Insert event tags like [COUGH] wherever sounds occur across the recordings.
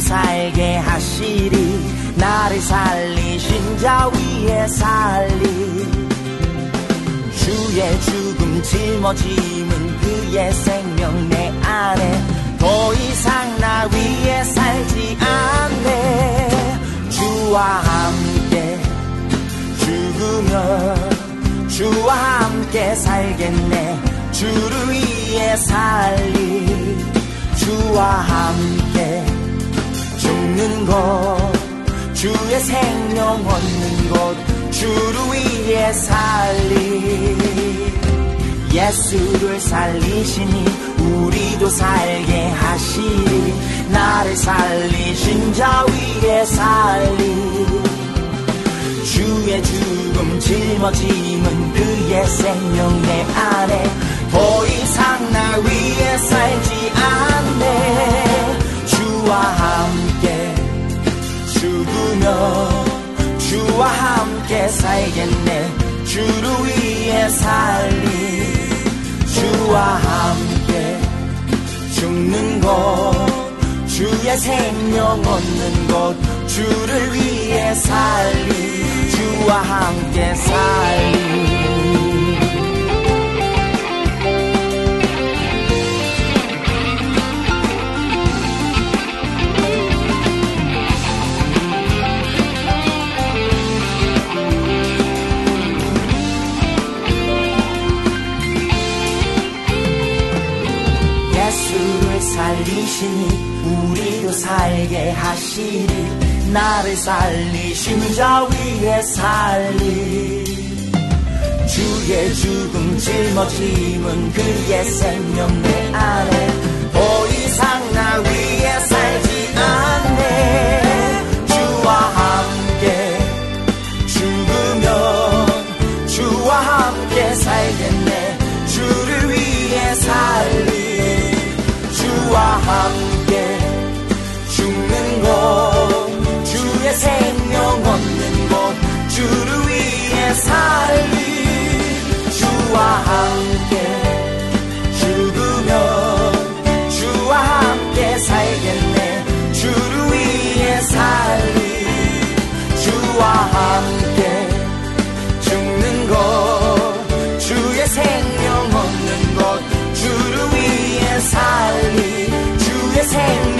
살게 하시리. 나를 살리신 자 위에 살리. 주의 죽음 짊어짐은 그의 생명 내 안에. 더 이상 나 위에 살지 않네. 주와 함께 죽으며 주와 함께 살겠네. 주를 위해 살리. 주와 함께 죽는 것 주의 생명 얻는 것 주를 위해 살리. 예수를 살리시니 우리도 살게 하시리. 나를 살리신 자 위에 살리. 주의 죽음 짊어짐은 그의 생명 내 안에 더 이상 나 위에 살지 않네. 주와 함께 죽으며 주와 함께 살겠네. 주를 위해 살리. 주와 함께 죽는 것 주의 생명 얻는 것 주를 위해 살리. 주와 함께 살리 살리시니 우리도 살게 하시리 나를 살리신 자 위에 살리. 주의 죽음 짊어짐은 그의 생명 내 안에 더 이상 나 위에 살지 않네 살리 주와 함께 죽으면 주와 함께 살겠네. 주를 위해 살리 주와 함께 죽는 것 주의 생명 얻는 것 주를 위해 살리 주의 생명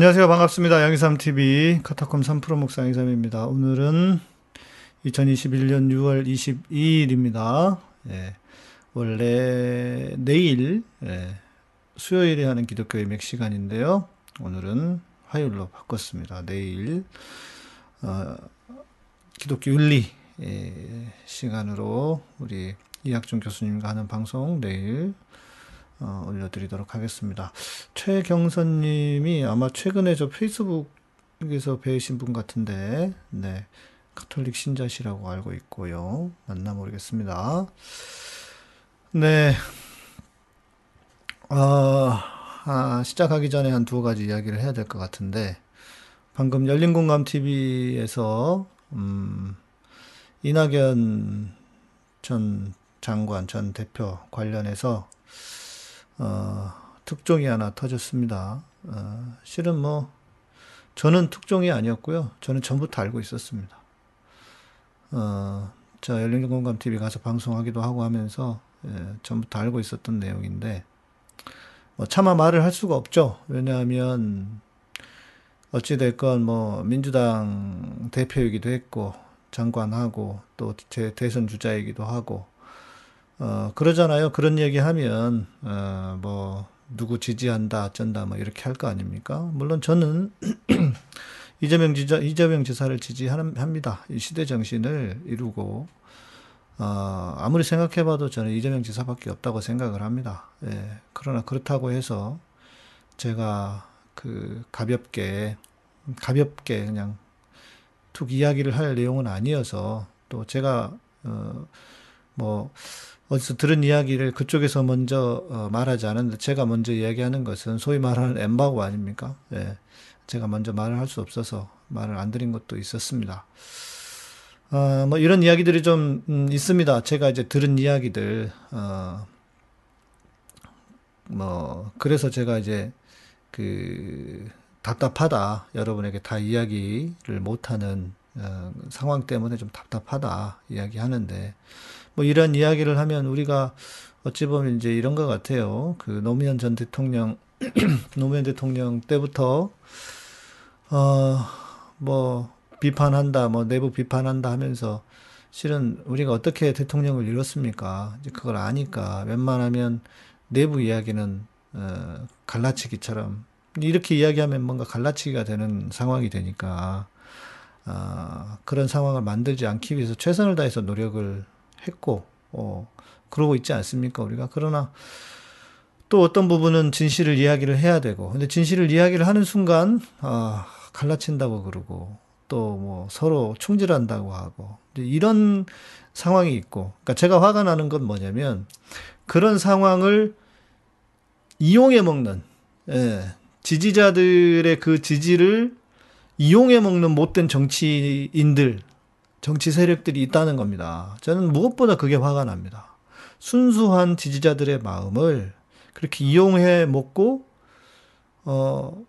안녕하세요. 반갑습니다. 양이삼TV 카타콤 3프로 목사 양이삼입니다. 오늘은 2021년 6월 22일입니다. 예, 원래 내일, 예, 수요일에 하는 기독교 예맥 시간인데요. 오늘은 화요일로 바꿨습니다. 내일, 어, 기독교 윤리, 예, 시간으로 우리 이학준 교수님과 하는 방송 내일 어, 올려드리도록 하겠습니다. 최경선님이 아마 최근에 저 페이스북에서 뵈신 분 같은데, 네. 카톨릭 신자시라고 알고 있고요. 맞나 모르겠습니다. 네. 어, 아, 시작하기 전에 한 두 가지 이야기를 해야 될 것 같은데, 방금 열린공감TV에서, 음, 이낙연 전 장관, 전 대표 관련해서 어, 특종이 하나 터졌습니다. 어, 실은 뭐, 저는 특종이 아니었고요. 저는 전부터 알고 있었습니다. 어, 저 열린공감 TV 가서 방송하기도 하고 하면서 예, 전부터 알고 있었던 내용인데 뭐 차마 말을 할 수가 없죠. 왜냐하면 어찌됐건 뭐 민주당 대표이기도 했고 장관하고 또제 대선 주자이기도 하고 어 그러잖아요. 그런 얘기 하면 어 뭐 누구 지지한다 어쩐다 뭐 이렇게 할 거 아닙니까? 물론 저는 [CLEARS THROAT] 이재명 지자 이재명 지사를 지지합니다. 이 시대 정신을 이루고 어, 아무리 생각해봐도 저는 이재명 지사밖에 없다고 생각을 합니다. 예, 그러나 그렇다고 해서 제가 그 가볍게 가볍게 그냥 툭 이야기를 할 내용은 아니어서 또 제가 어 뭐 어디서 들은 이야기를 그쪽에서 먼저 어 말하지 않았는데 제가 먼저 이야기하는 것은 소위 말하는 엠바고 아닙니까? 예. 제가 먼저 말을 할 수 없어서 말을 안 드린 것도 있었습니다. 어, 뭐 이런 이야기들이 좀 음, 있습니다. 제가 이제 들은 이야기들 어, 뭐 그래서 제가 이제 그 답답하다 여러분에게 다 이야기를 못하는 어, 상황 때문에 좀 답답하다 이야기하는데 뭐 이런 이야기를 하면 우리가 어찌 보면 이제 이런 것 같아요. 그 노무현 전 대통령 [CLEARS THROAT] 노무현 대통령 때부터 어 뭐 비판한다, 뭐 내부 비판한다 하면서 실은 우리가 어떻게 대통령을 잃었습니까? 이제 그걸 아니까 웬만하면 내부 이야기는 어, 갈라치기처럼 이렇게 이야기하면 뭔가 갈라치기가 되는 상황이 되니까 어, 그런 상황을 만들지 않기 위해서 최선을 다해서 노력을 했고 어, 그러고 있지 않습니까 우리가? 그러나 또 어떤 부분은 진실을 이야기를 해야 되고 근데 진실을 이야기를 하는 순간 아 갈라친다고 그러고 또 뭐 서로 충질한다고 하고 이런 상황이 있고 그러니까 제가 화가 나는 건 뭐냐면 그런 상황을 이용해 먹는 예, 지지자들의 그 지지를 이용해 먹는 못된 정치인들 정치 세력들이 있다는 겁니다. 저는 무엇보다 그게 화가 납니다. 순수한 지지자들의 마음을 그렇게 이용해 먹고 어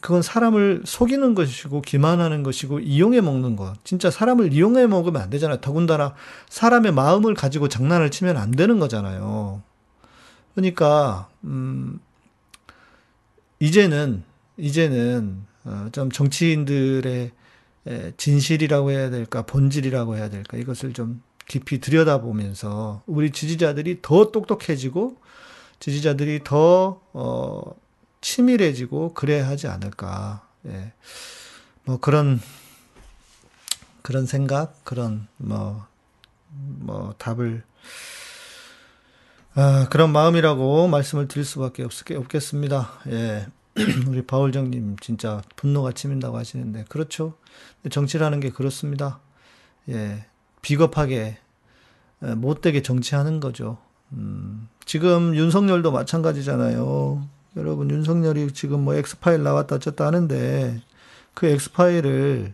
그건 사람을 속이는 것이고 기만하는 것이고 이용해 먹는 것. 진짜 사람을 이용해 먹으면 안 되잖아요. 더군다나 사람의 마음을 가지고 장난을 치면 안 되는 거잖아요. 그러니까 음 이제는 이제는 어 좀 정치인들의 진실이라고 해야 될까 본질이라고 해야 될까 이것을 좀 깊이 들여다보면서 우리 지지자들이 더 똑똑해지고 지지자들이 더 어 치밀해지고 그래야 하지 않을까. 예. 뭐 그런 그런 생각, 그런 뭐뭐 뭐 답을 아, 그런 마음이라고 말씀을 드릴 수밖에 없, 없겠습니다. 예. [CLEARS THROAT] 우리 바울정님 진짜 분노가 치민다고 하시는데 그렇죠. 정치라는 게 그렇습니다. 예, 비겁하게 못되게 정치하는 거죠. 음, 지금 윤석열도 마찬가지잖아요. 여러분 윤석열이 지금 뭐 엑스파일 나왔다 어쨌다 하는데 그 엑스파일을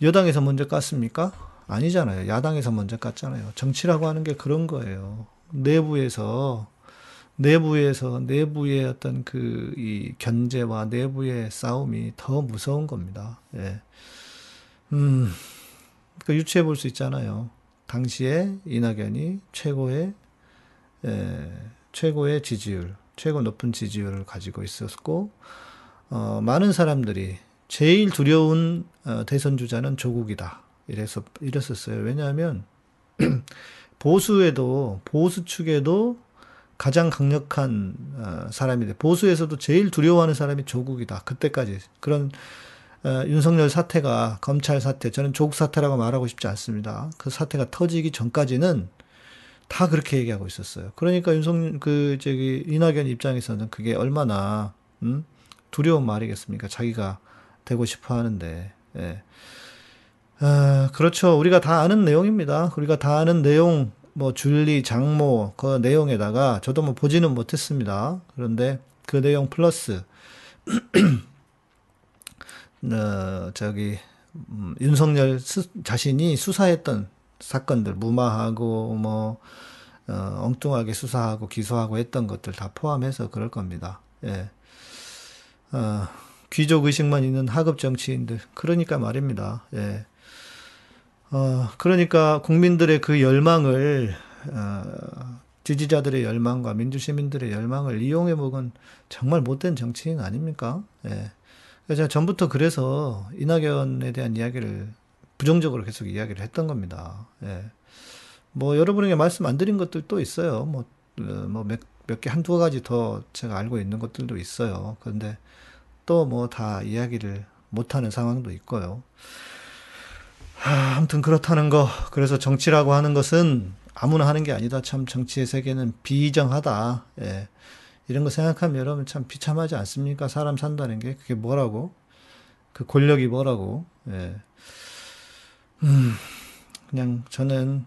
여당에서 먼저 깠습니까? 아니잖아요. 야당에서 먼저 깠잖아요. 정치라고 하는 게 그런 거예요. 내부에서 내부에서 내부의 어떤 그 이 견제와 내부의 싸움이 더 무서운 겁니다. 예. 음, 그 유추해 볼 수 있잖아요. 당시에 이낙연이 최고의 예, 최고의 지지율, 최고 높은 지지율을 가지고 있었고 어, 많은 사람들이 제일 두려운 어, 대선 주자는 조국이다. 이래서 이랬었어요. 왜냐하면 [CLEARS THROAT] 보수에도 보수 측에도 가장 강력한 어, 사람인데 보수에서도 제일 두려워하는 사람이 조국이다. 그때까지 그런 어, 윤석열 사태가 검찰 사태 저는 조국 사태라고 말하고 싶지 않습니다. 그 사태가 터지기 전까지는 다 그렇게 얘기하고 있었어요. 그러니까 윤석 그 저기 이낙연 입장에서는 그게 얼마나 음? 두려운 말이겠습니까? 자기가 되고 싶어 하는데. 예. 아, 그렇죠. 우리가 다 아는 내용입니다. 우리가 다 아는 내용, 뭐, 줄리, 장모, 그 내용에다가 저도 뭐 보지는 못했습니다. 그런데 그 내용 플러스, [CLEARS THROAT] 어, 저기, 음, 윤석열 수, 자신이 수사했던 사건들 무마하고 뭐 어, 엉뚱하게 수사하고 기소하고 했던 것들 다 포함해서 그럴 겁니다. 예. 어, 귀족 의식만 있는 하급 정치인들. 그러니까 말입니다. 예. 어, 그러니까 국민들의 그 열망을, 어, 지지자들의 열망과 민주시민들의 열망을 이용해 먹은 정말 못된 정치인 아닙니까? 예. 제가 전부터 그래서 이낙연에 대한 이야기를 부정적으로 계속 이야기를 했던 겁니다. 예. 뭐 여러분에게 말씀 안 드린 것들 또 있어요. 뭐, 어, 뭐 몇, 몇 개, 한두 가지 더 제가 알고 있는 것들도 있어요. 그런데 또 뭐 다 이야기를 못하는 상황도 있고요. 하, 아무튼 그렇다는 거. 그래서 정치라고 하는 것은 아무나 하는 게 아니다. 참 정치의 세계는 비정하다. 예. 이런 거 생각하면 여러분 참 비참하지 않습니까? 사람 산다는 게 그게 뭐라고? 그 권력이 뭐라고? 예. 음, 그냥 저는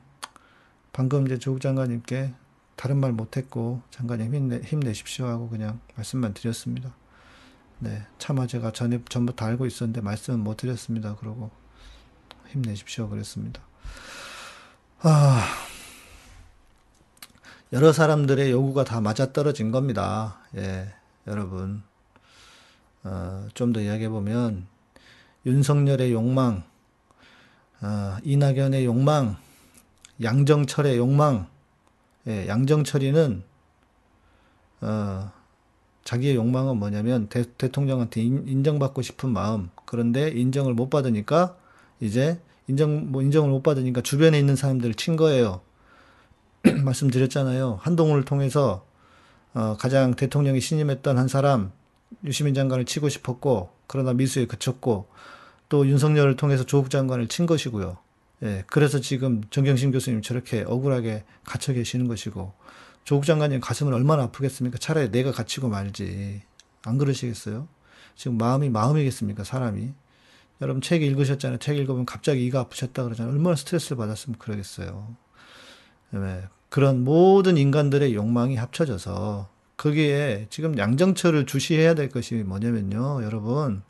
방금 이제 조국 장관님께 다른 말 못했고 장관님 힘내, 힘내십시오 하고 그냥 말씀만 드렸습니다. 네, 차마 제가 전에 전부터 알고 있었는데 말씀은 못 드렸습니다. 그러고 힘내십시오 그랬습니다. 아, 여러 사람들의 요구가 다 맞아떨어진 겁니다. 예, 여러분. 어, 좀 더 이야기해 보면 윤석열의 욕망, 어, 이낙연의 욕망, 양정철의 욕망, 예, 양정철이는 어, 자기의 욕망은 뭐냐면 대, 통령한테 인, 정받고 싶은 마음. 그런데 인정을 못 받으니까 이제 인정 뭐 인정을 못 받으니까 주변에 있는 사람들을 친 거예요. [CLEARS THROAT] 말씀드렸잖아요. 한동훈을 통해서 어, 가장 대통령이 신임했던 한 사람 유시민 장관을 치고 싶었고 그러나 미수에 그쳤고 또 윤석열을 통해서 조국 장관을 친 것이고요. 예, 그래서 지금 정경심 교수님 저렇게 억울하게 갇혀 계시는 것이고 조국 장관님 가슴은 얼마나 아프겠습니까? 차라리 내가 갇히고 말지. 안 그러시겠어요? 지금 마음이 마음이겠습니까? 사람이. 여러분 책 읽으셨잖아요. 책 읽으면 갑자기 이가 아프셨다 그러잖아요. 얼마나 스트레스를 받았으면 그러겠어요. 네. 그런 모든 인간들의 욕망이 합쳐져서 거기에 지금 양정철을 주시해야 될 것이 뭐냐면요. 여러분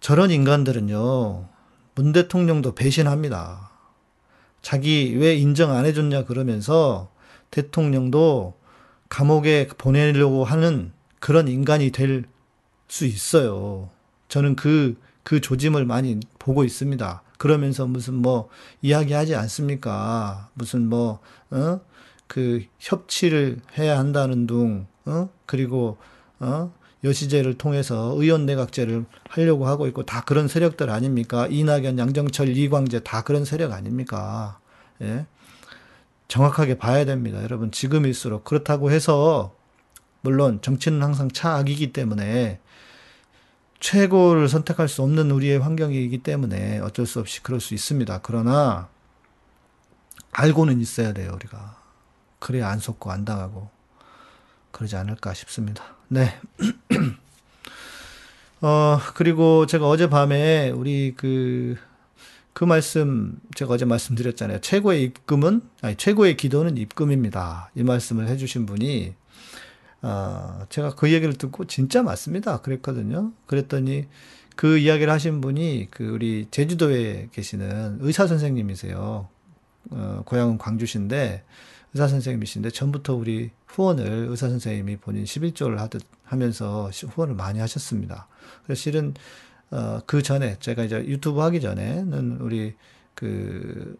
저런 인간들은요. 문 대통령도 배신합니다. 자기 왜 인정 안 해줬냐 그러면서 대통령도 감옥에 보내려고 하는 그런 인간이 될 수 있어요. 저는 그, 그 조짐을 많이 보고 있습니다. 그러면서 무슨 뭐 이야기하지 않습니까? 무슨 뭐, 어? 그 협치를 해야 한다는 둥, 어? 그리고, 어? 여시제를 통해서 의원 내각제를 하려고 하고 있고 다 그런 세력들 아닙니까? 이낙연, 양정철, 이광재 다 그런 세력 아닙니까? 예? 정확하게 봐야 됩니다. 여러분, 지금일수록. 그렇다고 해서, 물론 정치는 항상 차악이기 때문에 최고를 선택할 수 없는 우리의 환경이기 때문에 어쩔 수 없이 그럴 수 있습니다. 그러나, 알고는 있어야 돼요, 우리가. 그래야 안 속고 안 당하고. 그러지 않을까 싶습니다. 네. [CLEARS THROAT] 어, 그리고 제가 어젯밤에 우리 그, 그 말씀 제가 어제 말씀드렸잖아요. 최고의 입금은 아니 최고의 기도는 입금입니다. 이 말씀을 해주신 분이 어, 제가 그 얘기를 듣고 진짜 맞습니다. 그랬거든요. 그랬더니 그 이야기를 하신 분이 그 우리 제주도에 계시는 의사 선생님이세요. 어, 고향은 광주신데 의사 선생님이신데 전부터 우리 후원을 의사 선생님이 본인 11조를 하듯 하면서 후원을 많이 하셨습니다. 그래서 실은 어, 그 전에, 제가 이제 유튜브 하기 전에는 우리 그,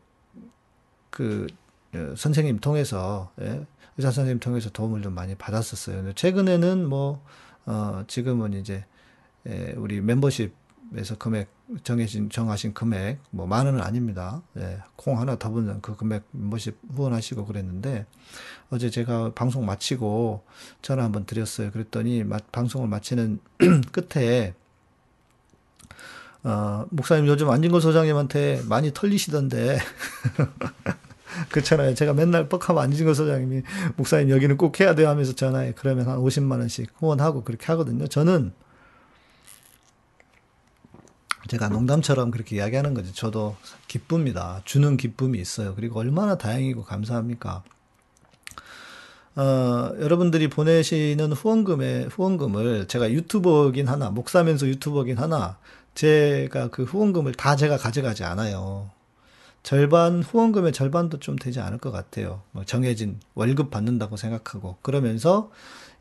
그, 어, 선생님 통해서, 예, 의사 선생님 통해서 도움을 좀 많이 받았었어요. 근데 최근에는 뭐, 어, 지금은 이제, 예, 우리 멤버십에서 금액, 정해진, 정하신 금액, 뭐, 만 원은 아닙니다. 예, 콩 하나 더 붙는 그 금액 멤버십 후원하시고 그랬는데, 어제 제가 방송 마치고 전화 한번 드렸어요. 그랬더니, 방송을 마치는 [CLEARS THROAT] 끝에, 어, 목사님 요즘 안진걸 소장님한테 많이 털리시던데. [LAUGHS] 그렇잖아요. 제가 맨날 뻑하면 안진걸 소장님이 목사님 여기는 꼭 해야 돼요 하면서 전화해. 그러면 한 50만 원씩 후원하고 그렇게 하거든요. 저는 제가 농담처럼 그렇게 이야기하는 거죠. 저도 기쁩니다. 주는 기쁨이 있어요. 그리고 얼마나 다행이고 감사합니까? 어, 여러분들이 보내시는 후원금의 후원금을 제가 유튜버긴 하나, 목사면서 유튜버긴 하나, 제가 그 후원금을 다 제가 가져가지 않아요. 절반 후원금의 절반도 좀 되지 않을 것 같아요. 뭐 정해진 월급 받는다고 생각하고 그러면서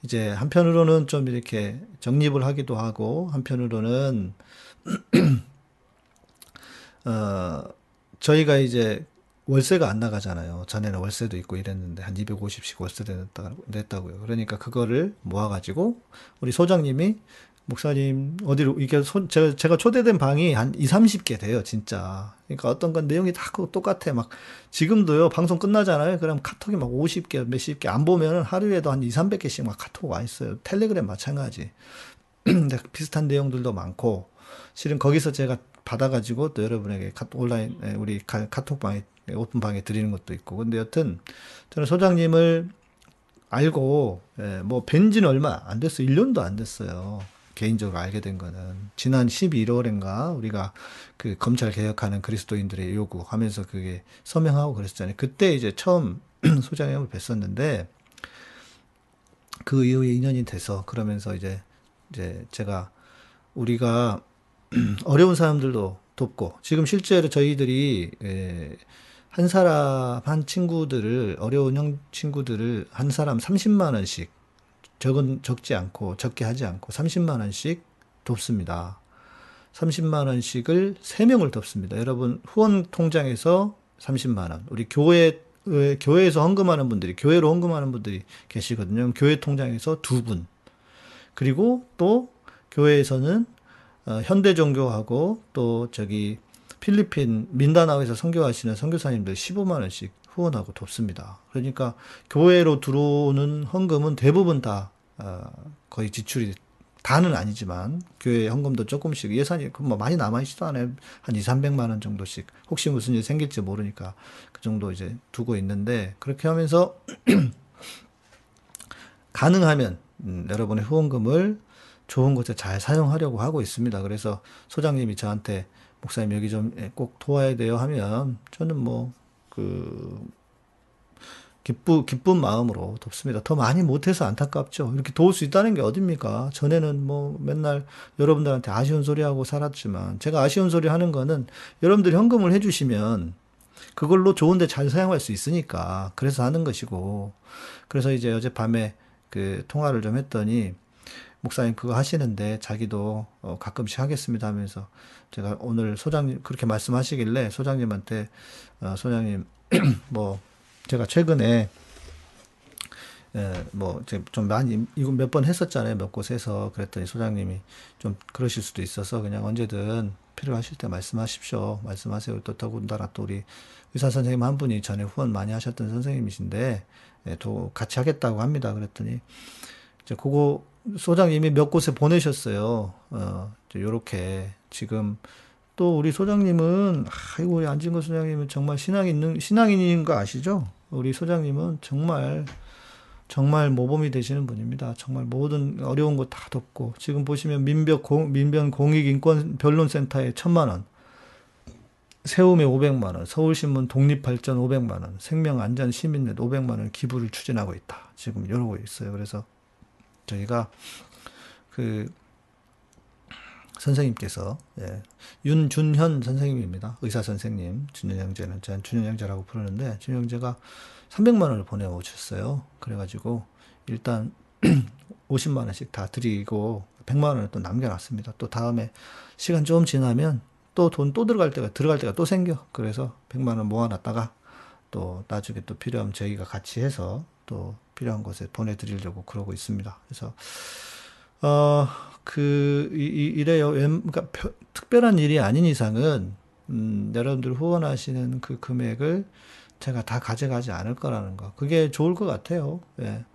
이제 한편으로는 좀 이렇게 적립을 하기도 하고 한편으로는 [CLEARS THROAT] 어 저희가 이제 월세가 안 나가잖아요. 전에는 월세도 있고 이랬는데 한 250씩 월세 냈다, 냈다고요. 그러니까 그거를 모아가지고 우리 소장님이 목사님 어디로 이게 소, 제가, 제가 초대된 방이 한 2, 30개 돼요, 진짜. 그러니까 어떤 건 내용이 다 똑같아. 막 지금도요. 방송 끝나잖아요. 그럼 카톡이 막 50개, 몇십 개 안 보면은 하루에도 한 2, 300개씩 막 카톡 와 있어요. 텔레그램 마찬가지. [CLEARS THROAT] 비슷한 내용들도 많고 실은 거기서 제가 받아 가지고 또 여러분에게 카, 온라인 우리 카, 카톡방에 오픈방에 드리는 것도 있고 근데 여튼 저는 소장님을 알고 예, 뭐 뵌지는 얼마 안 됐어요 1년도 안 됐어요 개인적으로 알게 된 거는 지난 12월인가 우리가 그 검찰 개혁하는 그리스도인들의 요구 하면서 그게 서명하고 그랬잖아요. 그때 이제 처음 [CLEARS THROAT] 소장님을 뵀었는데 그 이후에 인연이 돼서 그러면서 이제 이제 제가 우리가 [CLEARS THROAT] 어려운 사람들도 돕고 지금 실제로 저희들이 예, 한 사람 한 친구들을 어려운 형 친구들을 한 사람 30만 원씩 적은 적지 않고 적게 하지 않고 30만 원씩 돕습니다. 30만 원씩을 3명을 돕습니다. 여러분 후원 통장에서 30만 원. 우리 교회 교회에서 헌금하는 분들이 교회로 헌금하는 분들이 계시거든요. 교회 통장에서 두 분. 그리고 또 교회에서는 어, 현대 종교하고 또 저기 필리핀 민다나오에서 선교하시는 선교사님들 15만 원씩 후원하고 돕습니다. 그러니까 교회로 들어오는 헌금은 대부분 다 어, 거의 지출이 다는 아니지만 교회 헌금도 조금씩 예산이 뭐 많이 남아 있지도 않아요. 한 2, 300만 원 정도씩 혹시 무슨 일 생길지 모르니까 그 정도 이제 두고 있는데 그렇게 하면서 [CLEARS THROAT] 가능하면 음, 여러분의 후원금을 좋은 곳에 잘 사용하려고 하고 있습니다. 그래서 소장님이 저한테 목사님 여기 좀 꼭 도와야 돼요 하면 저는 뭐 그 기쁘 기쁜 마음으로 돕습니다. 더 많이 못해서 안타깝죠. 이렇게 도울 수 있다는 게 어딥니까? 전에는 뭐 맨날 여러분들한테 아쉬운 소리 하고 살았지만 제가 아쉬운 소리 하는 거는 여러분들이 현금을 해주시면 그걸로 좋은데 잘 사용할 수 있으니까 그래서 하는 것이고 그래서 이제 어젯밤에 그 통화를 좀 했더니 목사님 그거 하시는데 자기도 어 가끔씩 하겠습니다 하면서 제가 오늘 소장님 그렇게 말씀하시길래 소장님한테 어 소장님 [CLEARS THROAT] 뭐 제가 최근에 예, 뭐좀 많이 이거 몇 번 했었잖아요. 몇 곳에서 그랬더니 소장님이 좀 그러실 수도 있어서 그냥 언제든 필요하실 때 말씀하십시오. 말씀하세요. 또 더군다나 또 우리 의사 선생님 한 분이 전에 후원 많이 하셨던 선생님이신데 예, 또 같이 하겠다고 합니다. 그랬더니 이제 그거 소장님이 몇 곳에 보내셨어요. 어, 요렇게 지금 또 우리 소장님은 아이고 우리 안진거 소장님은 정말 신앙 있는 신앙인인 거 아시죠? 우리 소장님은 정말 정말 모범이 되시는 분입니다. 정말 모든 어려운 거 다 돕고 지금 보시면 민변 공, 민변 공익인권 변론센터에 천만 원, 세움에 500만 원, 서울신문 독립발전 500만 원, 생명안전 시민넷 500만 원 기부를 추진하고 있다. 지금 이러고 있어요. 그래서 저희가 그 선생님께서 예, 윤준현 선생님입니다. 의사 선생님 준현 형제는 저는 준현 형제라고 부르는데 준현 형제가 300만 원을 보내오셨어요. 그래가지고 일단 [CLEARS THROAT] 50만 원씩 다 드리고 100만 원을 또 남겨놨습니다. 또 다음에 시간 좀 지나면 또 돈 또 들어갈 때가 들어갈 때가 또 생겨. 그래서 100만 원 모아놨다가 또 나중에 또 필요하면 저희가 같이 해서 또 필요한 곳에 보내드리려고 그러고 있습니다. 그래서 어, 그, 이, 이래요. 그러니까 특별한 일이 아닌 이상은, 음, 여러분들 후원하시는 그 금액을 제가 다 가져가지 않을 거라는 거. 그게 좋을 것 같아요. 예.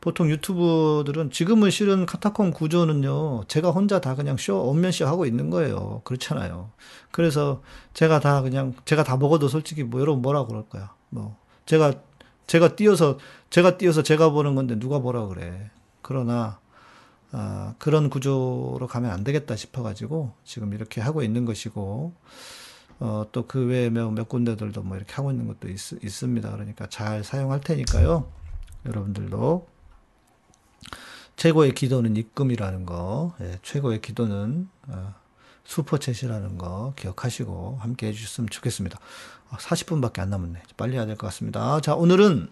보통 유튜브들은 지금은 실은 카타콤 구조는요, 제가 혼자 다 그냥 쇼, 엄면쇼 하고 있는 거예요. 그렇잖아요. 그래서 제가 다 그냥, 제가 다 먹어도 솔직히 뭐 여러분 뭐라 그럴 거야. 뭐, 제가 제가 뛰어서 제가 뛰어서 제가 보는 건데 누가 보라 그래. 그러나 아, 그런 구조로 가면 안 되겠다 싶어가지고 지금 이렇게 하고 있는 것이고 어, 또 그 외에 몇, 몇 군데들도 뭐 이렇게 하고 있는 것도 있, 있습니다. 그러니까 잘 사용할 테니까요. 여러분들도 최고의 기도는 입금이라는 거, 예, 최고의 기도는 어, 슈퍼챗이라는 거 기억하시고 함께 해주셨으면 좋겠습니다. 40분밖에 안 남았네. 빨리 해야 될 것 같습니다. 자, 오늘은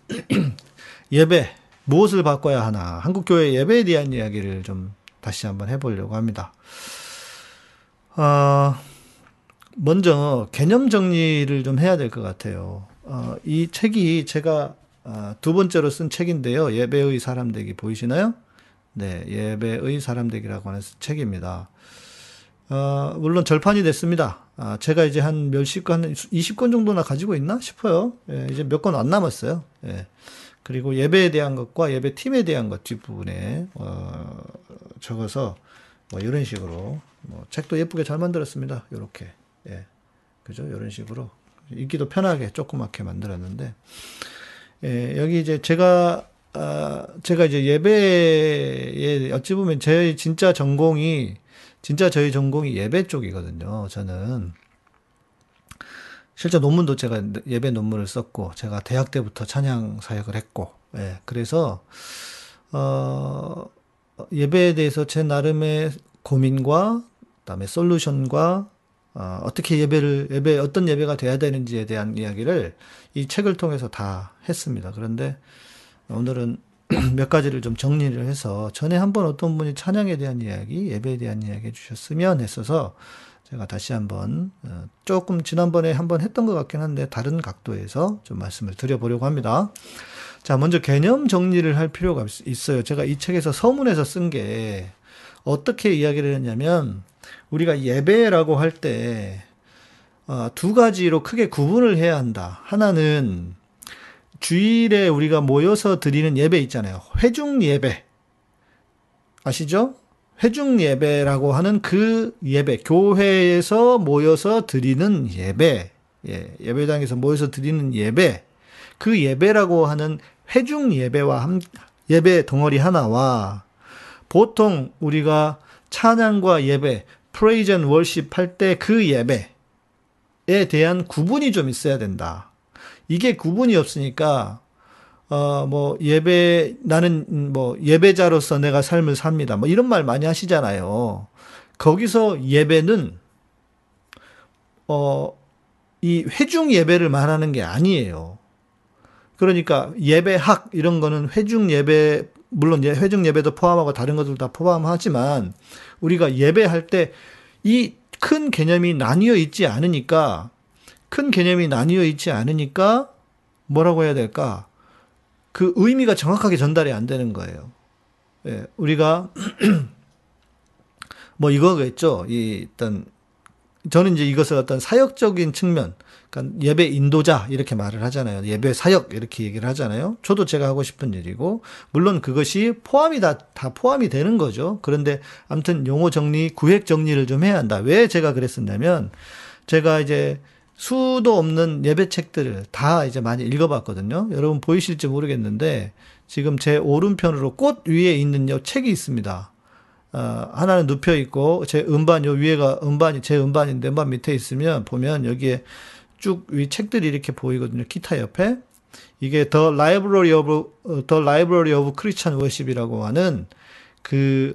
[CLEARS THROAT] 예배, 무엇을 바꿔야 하나, 한국교회 예배에 대한 이야기를 좀 다시 한번 해보려고 합니다. 어, 먼저 개념 정리를 좀 해야 될 것 같아요. 어, 이 책이 제가 어, 두 번째로 쓴 책인데요. 예배의 사람 되기 보이시나요? 네, 예배의 사람 되기라고 하는 책입니다. 어, 물론 절판이 됐습니다. 아, 제가 이제 한 몇십 권, 한 20권 정도나 가지고 있나 싶어요. 예, 이제 몇권안 남았어요. 예. 그리고 예배에 대한 것과 예배 팀에 대한 것 뒷부분에, 어, 적어서, 뭐, 이런 식으로, 뭐, 책도 예쁘게 잘 만들었습니다. 요렇게. 예. 그죠? 이런 식으로. 읽기도 편하게 조그맣게 만들었는데, 예, 여기 이제 제가, 아, 제가 이제 예배에, 어찌 보면 제 진짜 전공이, 진짜 저희 전공이 예배 쪽이거든요. 저는 실제 논문도 제가 예배 논문을 썼고 제가 대학 때부터 찬양 사역을 했고 예, 그래서 어 예배에 대해서 제 나름의 고민과 그다음에 솔루션과 어, 어떻게 예배를 예배 어떤 예배가 돼야 되는지에 대한 이야기를 이 책을 통해서 다 했습니다. 그런데 오늘은 [CLEARS THROAT] 몇 가지를 좀 정리를 해서 전에 한번 어떤 분이 찬양에 대한 이야기, 예배에 대한 이야기 해주셨으면 했어서 제가 다시 한번 어, 조금 지난번에 한번 했던 것 같긴 한데 다른 각도에서 좀 말씀을 드려보려고 합니다. 자, 먼저 개념 정리를 할 필요가 있어요. 제가 이 책에서 서문에서 쓴 게 어떻게 이야기를 했냐면 우리가 예배라고 할 때두 어, 가지로 크게 구분을 해야 한다. 하나는 주일에 우리가 모여서 드리는 예배 있잖아요. 회중 예배. 아시죠? 회중 예배라고 하는 그 예배, 교회에서 모여서 드리는 예배, 예, 예배당에서 모여서 드리는 예배, 그 예배라고 하는 회중 예배와 함, 예배 덩어리 하나와 보통 우리가 찬양과 예배, praise and worship 할 때 그 예배에 대한 구분이 좀 있어야 된다. 이게 구분이 없으니까 어 뭐 예배 나는 뭐 예배자로서 내가 삶을 삽니다. 뭐 이런 말 많이 하시잖아요. 거기서 예배는 어 이 회중 예배를 말하는 게 아니에요. 그러니까 예배학 이런 거는 회중 예배 물론 회중 예배도 포함하고 다른 것들 다 포함하지만 우리가 예배할 때 이 큰 개념이 나뉘어 있지 않으니까 큰 개념이 나뉘어 있지 않으니까 뭐라고 해야 될까? 그 의미가 정확하게 전달이 안 되는 거예요. 예, 우리가 [CLEARS THROAT] 뭐 이거겠죠. 이 일단 저는 이제 이것을 어떤 사역적인 측면, 그러니까 예배 인도자 이렇게 말을 하잖아요. 예배 사역 이렇게 얘기를 하잖아요. 저도 제가 하고 싶은 일이고 물론 그것이 포함이 다, 다 포함이 되는 거죠. 그런데 아무튼 용어 정리, 구획 정리를 좀 해야 한다. 왜 제가 그랬었냐면 제가 이제 수도 없는 예배책들을 다 이제 많이 읽어봤거든요. 여러분 보이실지 모르겠는데 지금 제 오른편으로 꽃 위에 있는 요 책이 있습니다. 어, 하나는 눕혀 있고 제 음반 요 위에가 음반이 제 음반인데 음반 밑에 있으면 보면 여기에 쭉 위 책들이 이렇게 보이거든요. 기타 옆에 이게 the library of the library of Christian worship이라고 하는 그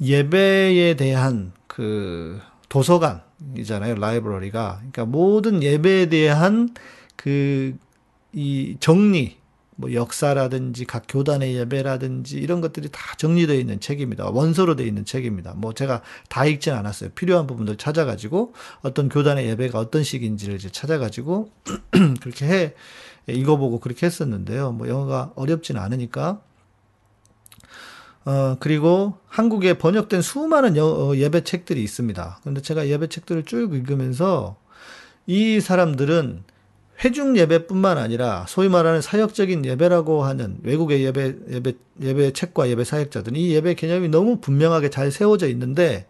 예배에 대한 그 도서관 이잖아요. Library가. 그러니까 모든 예배에 대한 그 이 정리, 뭐 역사라든지 각 교단의 예배라든지 이런 것들이 다 정리되어 있는 책입니다. 원서로 되어 있는 책입니다. 뭐 제가 다 읽진 않았어요. 필요한 부분들 찾아가지고 어떤 교단의 예배가 어떤 식인지를 이제 찾아가지고 [CLEARS THROAT] 그렇게 해 읽어보고 그렇게 했었는데요. 뭐 영어가 어렵지는 않으니까 어, 그리고 한국에 번역된 수많은 여, 어, 예배 책들이 있습니다. 근데 제가 예배 책들을 쭉 읽으면서 이 사람들은 회중 예배뿐만 아니라 소위 말하는 사역적인 예배라고 하는 외국의 예배 예배 예배 책과 예배 사역자들은 이 예배 개념이 너무 분명하게 잘 세워져 있는데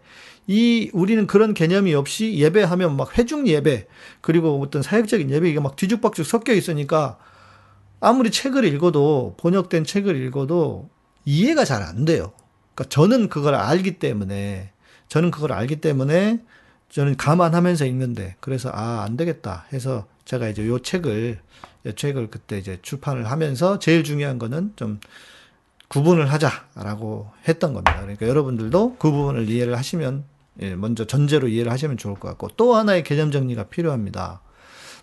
이 우리는 그런 개념이 없이 예배하면 막 회중 예배 그리고 어떤 사역적인 예배 이게 막 뒤죽박죽 섞여 있으니까 아무리 책을 읽어도 번역된 책을 읽어도 이해가 잘 안 돼요. 그러니까 저는 그걸 알기 때문에 저는 그걸 알기 때문에 저는 감안하면서 읽는데 그래서 아 안 되겠다 해서 제가 이제 요 책을 요 책을 그때 이제 출판을 하면서 제일 중요한 거는 좀 구분을 하자라고 했던 겁니다. 그러니까 여러분들도 그 부분을 이해를 하시면 예, 먼저 전제로 이해를 하시면 좋을 것 같고 또 하나의 개념 정리가 필요합니다.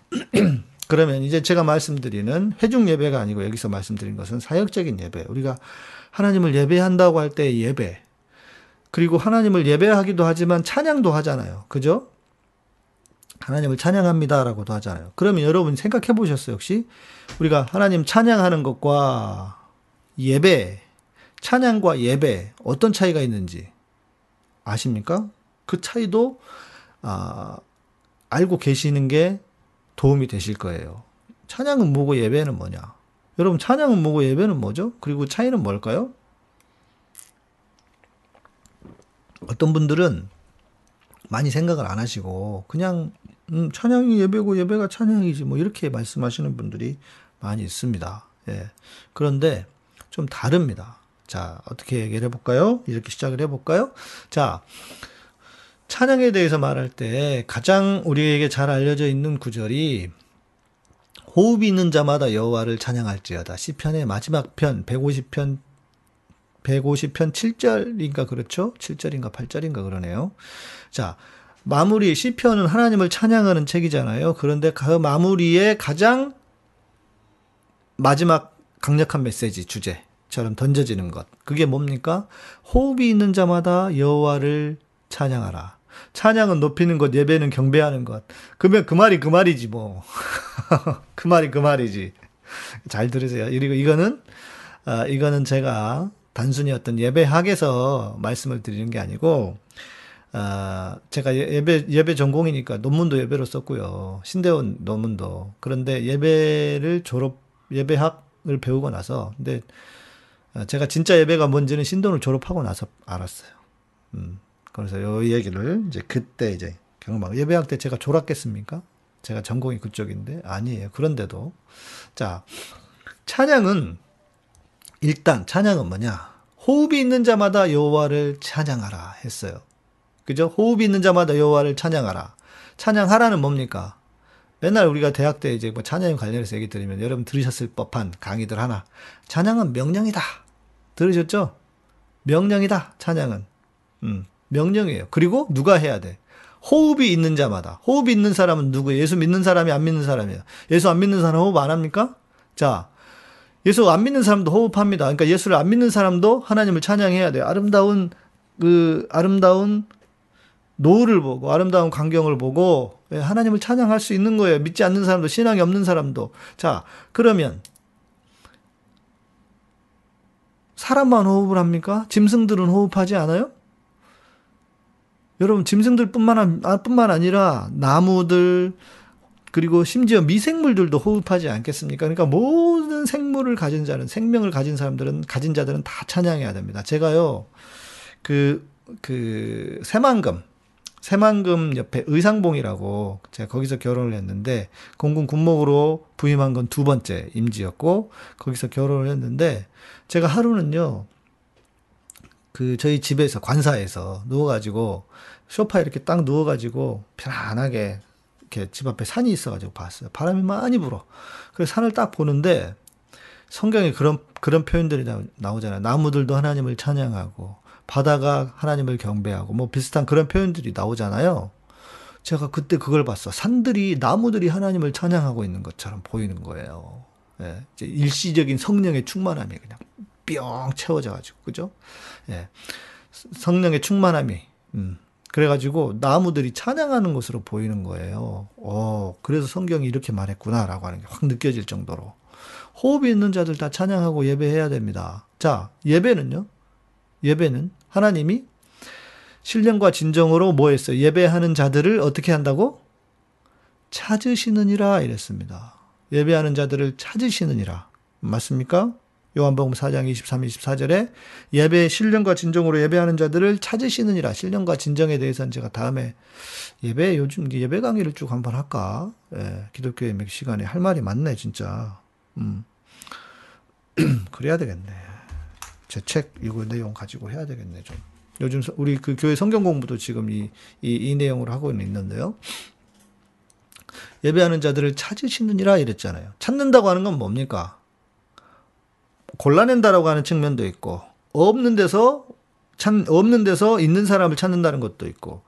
[CLEARS THROAT] 그러면 이제 제가 말씀드리는 회중 예배가 아니고 여기서 말씀드린 것은 사역적인 예배. 우리가 하나님을 예배한다고 할 때 예배. 그리고 하나님을 예배하기도 하지만 찬양도 하잖아요. 그죠? 하나님을 찬양합니다라고도 하잖아요. 그러면 여러분 생각해 보셨어요, 혹시? 우리가 하나님 찬양하는 것과 예배, 찬양과 예배 어떤 차이가 있는지 아십니까? 그 차이도 아, 알고 계시는 게 도움이 되실 거예요. 찬양은 뭐고 예배는 뭐냐? 여러분 찬양은 뭐고 예배는 뭐죠? 그리고 차이는 뭘까요? 어떤 분들은 많이 생각을 안 하시고 그냥 음, 찬양이 예배고 예배가 찬양이지 뭐 이렇게 말씀하시는 분들이 많이 있습니다. 예. 그런데 좀 다릅니다. 자, 어떻게 얘기를 해볼까요? 이렇게 시작을 해볼까요? 자, 찬양에 대해서 말할 때 가장 우리에게 잘 알려져 있는 구절이 호흡이 있는 자마다 여호와를 찬양할지어다. 시편의 마지막 편 150편 150편 7절인가 그렇죠? 7절인가 8절인가 그러네요. 자, 마무리 시편은 하나님을 찬양하는 책이잖아요. 그런데 그 마무리에 가장 마지막 강력한 메시지 주제처럼 던져지는 것. 그게 뭡니까? 호흡이 있는 자마다 여호와를 찬양하라. 찬양은 높이는 것, 예배는 경배하는 것. 그러면 그 말이 그 말이지 뭐. [LAUGHS] 그 말이 그 말이지. 잘 들으세요. 그리고 이거는 어, 이거는 제가 단순히 어떤 예배학에서 말씀을 드리는 게 아니고 아, 제가 예, 예배, 예배 전공이니까 논문도 예배로 썼고요. 신대원 논문도. 그런데 예배를 졸업, 예배학을 배우고 나서, 근데 아, 제가 진짜 예배가 뭔지는 신도를 졸업하고 나서 알았어요. 음, 그래서 요 얘기를 이제 그때 이제 경험하고, 예배학 때 제가 졸았겠습니까? 제가 전공이 그쪽인데? 아니에요. 그런데도. 자, 찬양은, 일단 찬양은 뭐냐? 호흡이 있는 자마다 여호와를 찬양하라 했어요. 그죠? 호흡이 있는 자마다 여호와를 찬양하라. 찬양하라는 뭡니까? 맨날 우리가 대학 때 이제 뭐 찬양 관련해서 얘기 드리면 여러분 들으셨을 법한 강의들 하나. 찬양은 명령이다. 들으셨죠? 명령이다. 찬양은. 음, 명령이에요. 그리고 누가 해야 돼? 호흡이 있는 자마다. 호흡이 있는 사람은 누구예요? 예수 믿는 사람이 안 믿는 사람이에요. 예수 안 믿는 사람 호흡 안 합니까? 자, 예수 안 믿는 사람도 호흡합니다. 그러니까 예수를 안 믿는 사람도 하나님을 찬양해야 돼요. 아름다운 그 아름다운 노을을 보고 아름다운 광경을 보고 예, 하나님을 찬양할 수 있는 거예요. 믿지 않는 사람도 신앙이 없는 사람도. 자, 그러면 사람만 호흡을 합니까? 짐승들은 호흡하지 않아요? 여러분 짐승들뿐만 아, 뿐만 아니라 나무들 그리고 심지어 미생물들도 호흡하지 않겠습니까? 그러니까 모든 생물을 가진 자는 생명을 가진 사람들은 가진 자들은 다 찬양해야 됩니다. 제가요 그그 그 새만금 새만금 옆에 의상봉이라고 제가 거기서 결혼을 했는데 공군 군목으로 부임한 건 두 번째 임지였고 거기서 결혼을 했는데 제가 하루는요 그 저희 집에서 관사에서 누워가지고 소파에 이렇게 딱 누워가지고 편안하게 이렇게 집 앞에 산이 있어가지고 봤어요. 바람이 많이 불어. 그래서 산을 딱 보는데 성경에 그런 그런 표현들이 나오 잖아요. 나무들도 하나님을 찬양하고 바다가 하나님을 경배하고 뭐 비슷한 그런 표현들이 나오잖아요. 제가 그때 그걸 봤어. 산들이 나무들이 하나님을 찬양하고 있는 것처럼 보이는 거예요. 예, 일시적인 성령의 충만함이 그냥 뿅 채워져 가지고 그죠? 예. 성령의 충만함이 음. 그래가지고 나무들이 찬양하는 것으로 보이는 거예요. 어, 그래서 성경이 이렇게 말했구나라고 하는 게 확 느껴질 정도로 호흡이 있는 자들 다 찬양하고 예배해야 됩니다. 자, 예배는요? 예배는 하나님이 신령과 진정으로 뭐 했어요? 예배하는 자들을 어떻게 한다고? 찾으시느니라 이랬습니다. 예배하는 자들을 찾으시느니라. 맞습니까? 요한복음 4장 23, 24절에 예배 신령과 진정으로 예배하는 자들을 찾으시느니라. 신령과 진정에 대해서는 제가 다음에 예배 요즘 예배 강의를 쭉 한번 할까? 예, 기독교의 맥 시간에 할 말이 많네 진짜. 음. [CLEARS THROAT] 그래야 되겠네. 제 책 이거 내용 가지고 해야 되겠네 좀. 요즘 우리 그 교회 성경 공부도 지금 이, 이, 이 내용으로 하고 있는데요. 예배하는 자들을 찾으시느니라 이랬잖아요. 찾는다고 하는 건 뭡니까? 골라낸다라고 하는 측면도 있고, 없는 데서 찬, 없는 데서 있는 사람을 찾는다는 것도 있고.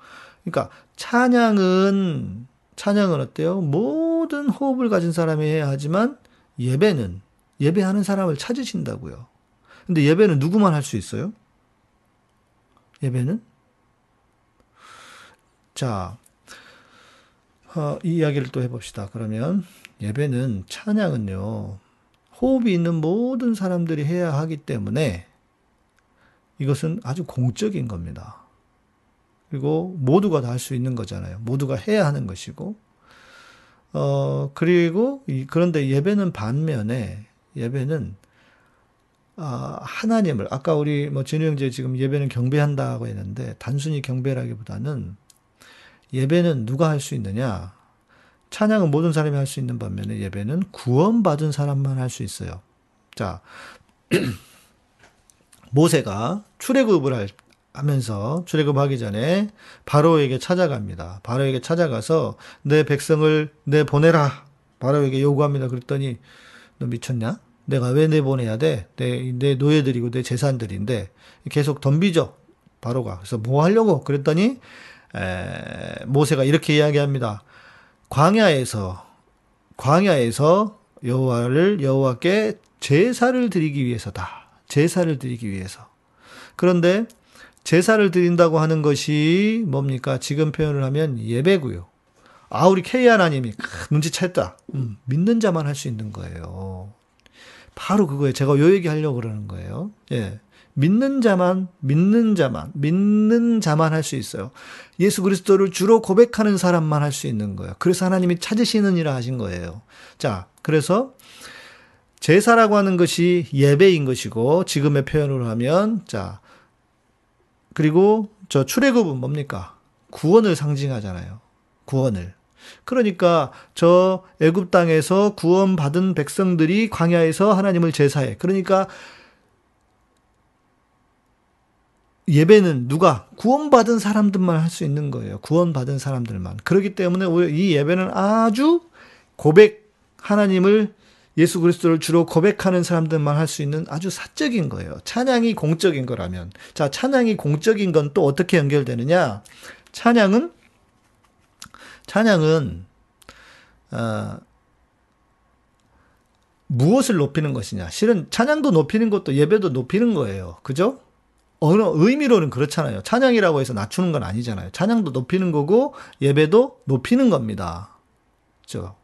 그러니까 찬양은, 찬양은 어때요? 모든 호흡을 가진 사람이 해야 하지만 예배는, 예배하는 사람을 찾으신다고요. 근데 예배는 누구만 할 수 있어요? 예배는? 자, 어, 이 이야기를 또 해봅시다. 그러면 예배는 찬양은요, 호흡이 있는 모든 사람들이 해야 하기 때문에 이것은 아주 공적인 겁니다. 그리고 모두가 다 할 수 있는 거잖아요. 모두가 해야 하는 것이고, 어, 그리고, 이, 그런데 예배는 반면에, 예배는, 아, 하나님을, 아까 우리 뭐 진우 형제 지금 예배는 경배한다고 했는데, 단순히 경배라기보다는 예배는 누가 할 수 있느냐? 찬양은 모든 사람이 할 수 있는 반면에 예배는 구원받은 사람만 할 수 있어요. 자, [CLEARS THROAT] 모세가 출애굽을 할, 하면서 출애굽하기 전에 바로에게 찾아갑니다. 바로에게 찾아가서 내 백성을 내 보내라. 바로에게 요구합니다. 그랬더니 너 미쳤냐? 내가 왜 내보내야 돼? 내, 내 노예들이고 내 재산들인데 계속 덤비죠. 바로가. 그래서 뭐 하려고? 그랬더니 에, 모세가 이렇게 이야기합니다. 광야에서 광야에서 여호와를 여호와께 제사를 드리기 위해서다. 제사를 드리기 위해서. 그런데 제사를 드린다고 하는 것이 뭡니까? 지금 표현을 하면 예배고요. 아, 우리 K 하나님이 눈치챘다. 음, 믿는 자만 할 수 있는 거예요. 바로 그거예요. 제가 요 얘기 하려고 그러는 거예요. 예. 믿는 자만, 믿는 자만, 믿는 자만 할 수 있어요. 예수 그리스도를 주로 고백하는 사람만 할 수 있는 거예요. 그래서 하나님이 찾으시는 일을 하신 거예요. 자, 그래서 제사라고 하는 것이 예배인 것이고, 지금의 표현으로 하면, 자, 그리고 저 출애굽은 뭡니까? 구원을 상징하잖아요. 구원을. 그러니까 저 애굽 땅에서 구원받은 백성들이 광야에서 하나님을 제사해. 그러니까 예배는 누가 구원받은 사람들만 할 수 있는 거예요. 구원받은 사람들만. 그렇기 때문에 이 예배는 아주 고백 하나님을 예수 그리스도를 주로 고백하는 사람들만 할 수 있는 아주 사적인 거예요. 찬양이 공적인 거라면. 자, 찬양이 공적인 건 또 어떻게 연결되느냐? 찬양은 찬양은 어, 무엇을 높이는 것이냐? 실은 찬양도 높이는 것도 예배도 높이는 거예요. 그죠? 어느 의미로는 그렇잖아요. 찬양이라고 해서 낮추는 건 아니잖아요. 찬양도 높이는 거고 예배도 높이는 겁니다. 그죠?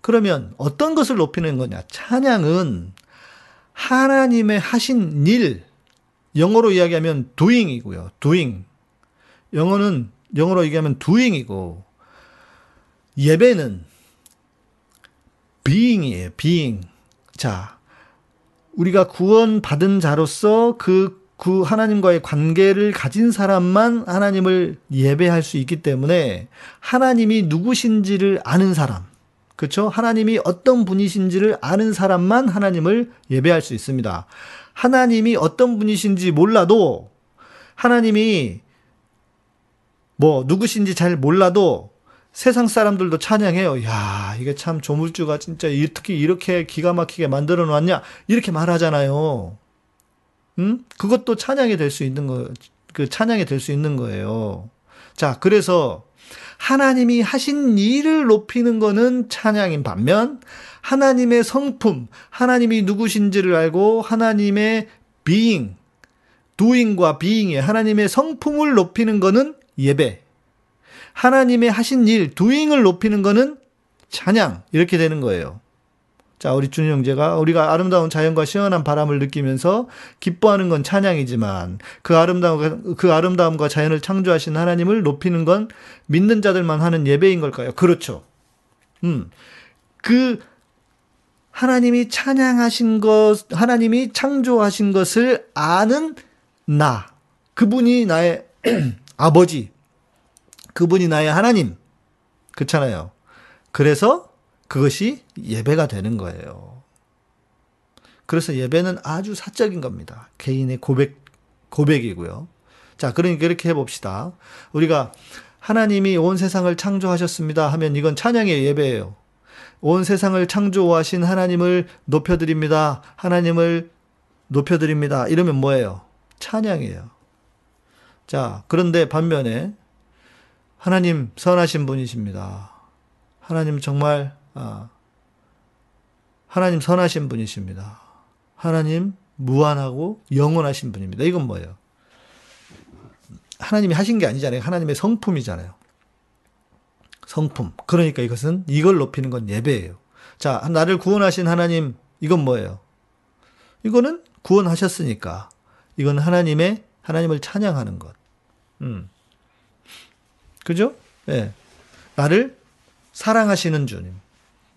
그러면 어떤 것을 높이는 거냐? 찬양은 하나님의 하신 일, 영어로 이야기하면 doing이고요. doing. 영어는 영어로 얘기하면 doing이고 예배는 being이에요. being. 자, 우리가 구원받은 자로서 그 그 하나님과의 관계를 가진 사람만 하나님을 예배할 수 있기 때문에 하나님이 누구신지를 아는 사람, 그렇죠? 하나님이 어떤 분이신지를 아는 사람만 하나님을 예배할 수 있습니다. 하나님이 어떤 분이신지 몰라도 하나님이 뭐 누구신지 잘 몰라도 세상 사람들도 찬양해요. 야, 이게 참 조물주가 진짜 어떻게 이렇게 기가 막히게 만들어 놨냐? 이렇게 말하잖아요. 음? 그것도 찬양이 될 수 있는 거, 그 찬양이 될 수 있는 거예요. 자, 그래서 하나님이 하신 일을 높이는 거는 찬양인 반면 하나님의 성품, 하나님이 누구신지를 알고 하나님의 being, doing과 being의 하나님의 성품을 높이는 거는 예배. 하나님의 하신 일, doing을 높이는 거는 찬양. 이렇게 되는 거예요. 자, 우리 준희 형제가 우리가 아름다운 자연과 시원한 바람을 느끼면서 기뻐하는 건 찬양이지만 그 아름다움, 그 아름다움과 자연을 창조하신 하나님을 높이는 건 믿는 자들만 하는 예배인 걸까요? 그렇죠. 음. 그 하나님이 찬양하신 것, 하나님이 창조하신 것을 아는 나. 그분이 나의 [CLEARS THROAT] 아버지. 그분이 나의 하나님. 그렇잖아요. 그래서 그것이 예배가 되는 거예요. 그래서 예배는 아주 사적인 겁니다. 개인의 고백, 고백이고요. 자, 그러니까 이렇게 해봅시다. 우리가 하나님이 온 세상을 창조하셨습니다 하면 이건 찬양의 예배예요. 온 세상을 창조하신 하나님을 높여드립니다. 하나님을 높여드립니다. 이러면 뭐예요? 찬양이에요. 자, 그런데 반면에 하나님 선하신 분이십니다. 하나님 정말 아, 하나님 선하신 분이십니다. 하나님 무한하고 영원하신 분입니다. 이건 뭐예요? 하나님이 하신 게 아니잖아요. 하나님의 성품이잖아요. 성품. 그러니까 이것은 이걸 높이는 건 예배예요. 자, 나를 구원하신 하나님, 이건 뭐예요? 이거는 구원하셨으니까. 이건 하나님의, 하나님을 찬양하는 것. 음. 그죠? 예. 네. 나를 사랑하시는 주님.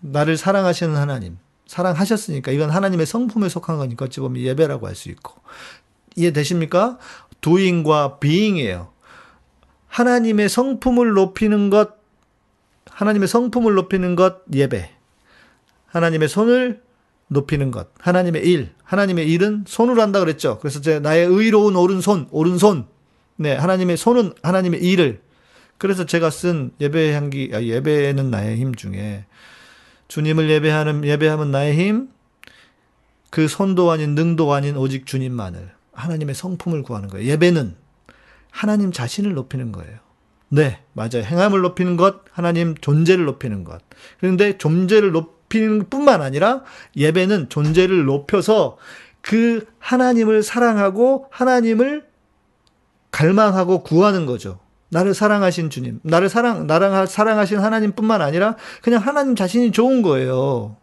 나를 사랑하시는 하나님. 사랑하셨으니까 이건 하나님의 성품에 속한 거니까 어찌 보면 예배라고 할 수 있고. 이해되십니까? doing과 being이에요. 하나님의 성품을 높이는 것, 하나님의 성품을 높이는 것, 예배. 하나님의 손을 높이는 것. 하나님의 일. 하나님의 일은 손으로 한다 그랬죠. 그래서 제 나의 의로운 오른손, 오른손. 네, 하나님의 손은 하나님의 일을. 그래서 제가 쓴 예배 향기, 아, 예배는 나의 힘 중에 주님을 예배하는, 예배하면 나의 힘, 그 손도 아닌 능도 아닌 오직 주님만을. 하나님의 성품을 구하는 거예요. 예배는 하나님 자신을 높이는 거예요. 네, 맞아요. 행함을 높이는 것, 하나님 존재를 높이는 것. 그런데 존재를 높이는 뿐만 아니라 예배는 존재를 높여서 그 하나님을 사랑하고 하나님을 갈망하고 구하는 거죠. 나를 사랑하신 주님, 나를 사랑, 나랑 사랑하신 하나님뿐만 아니라 그냥 하나님 자신이 좋은 거예요.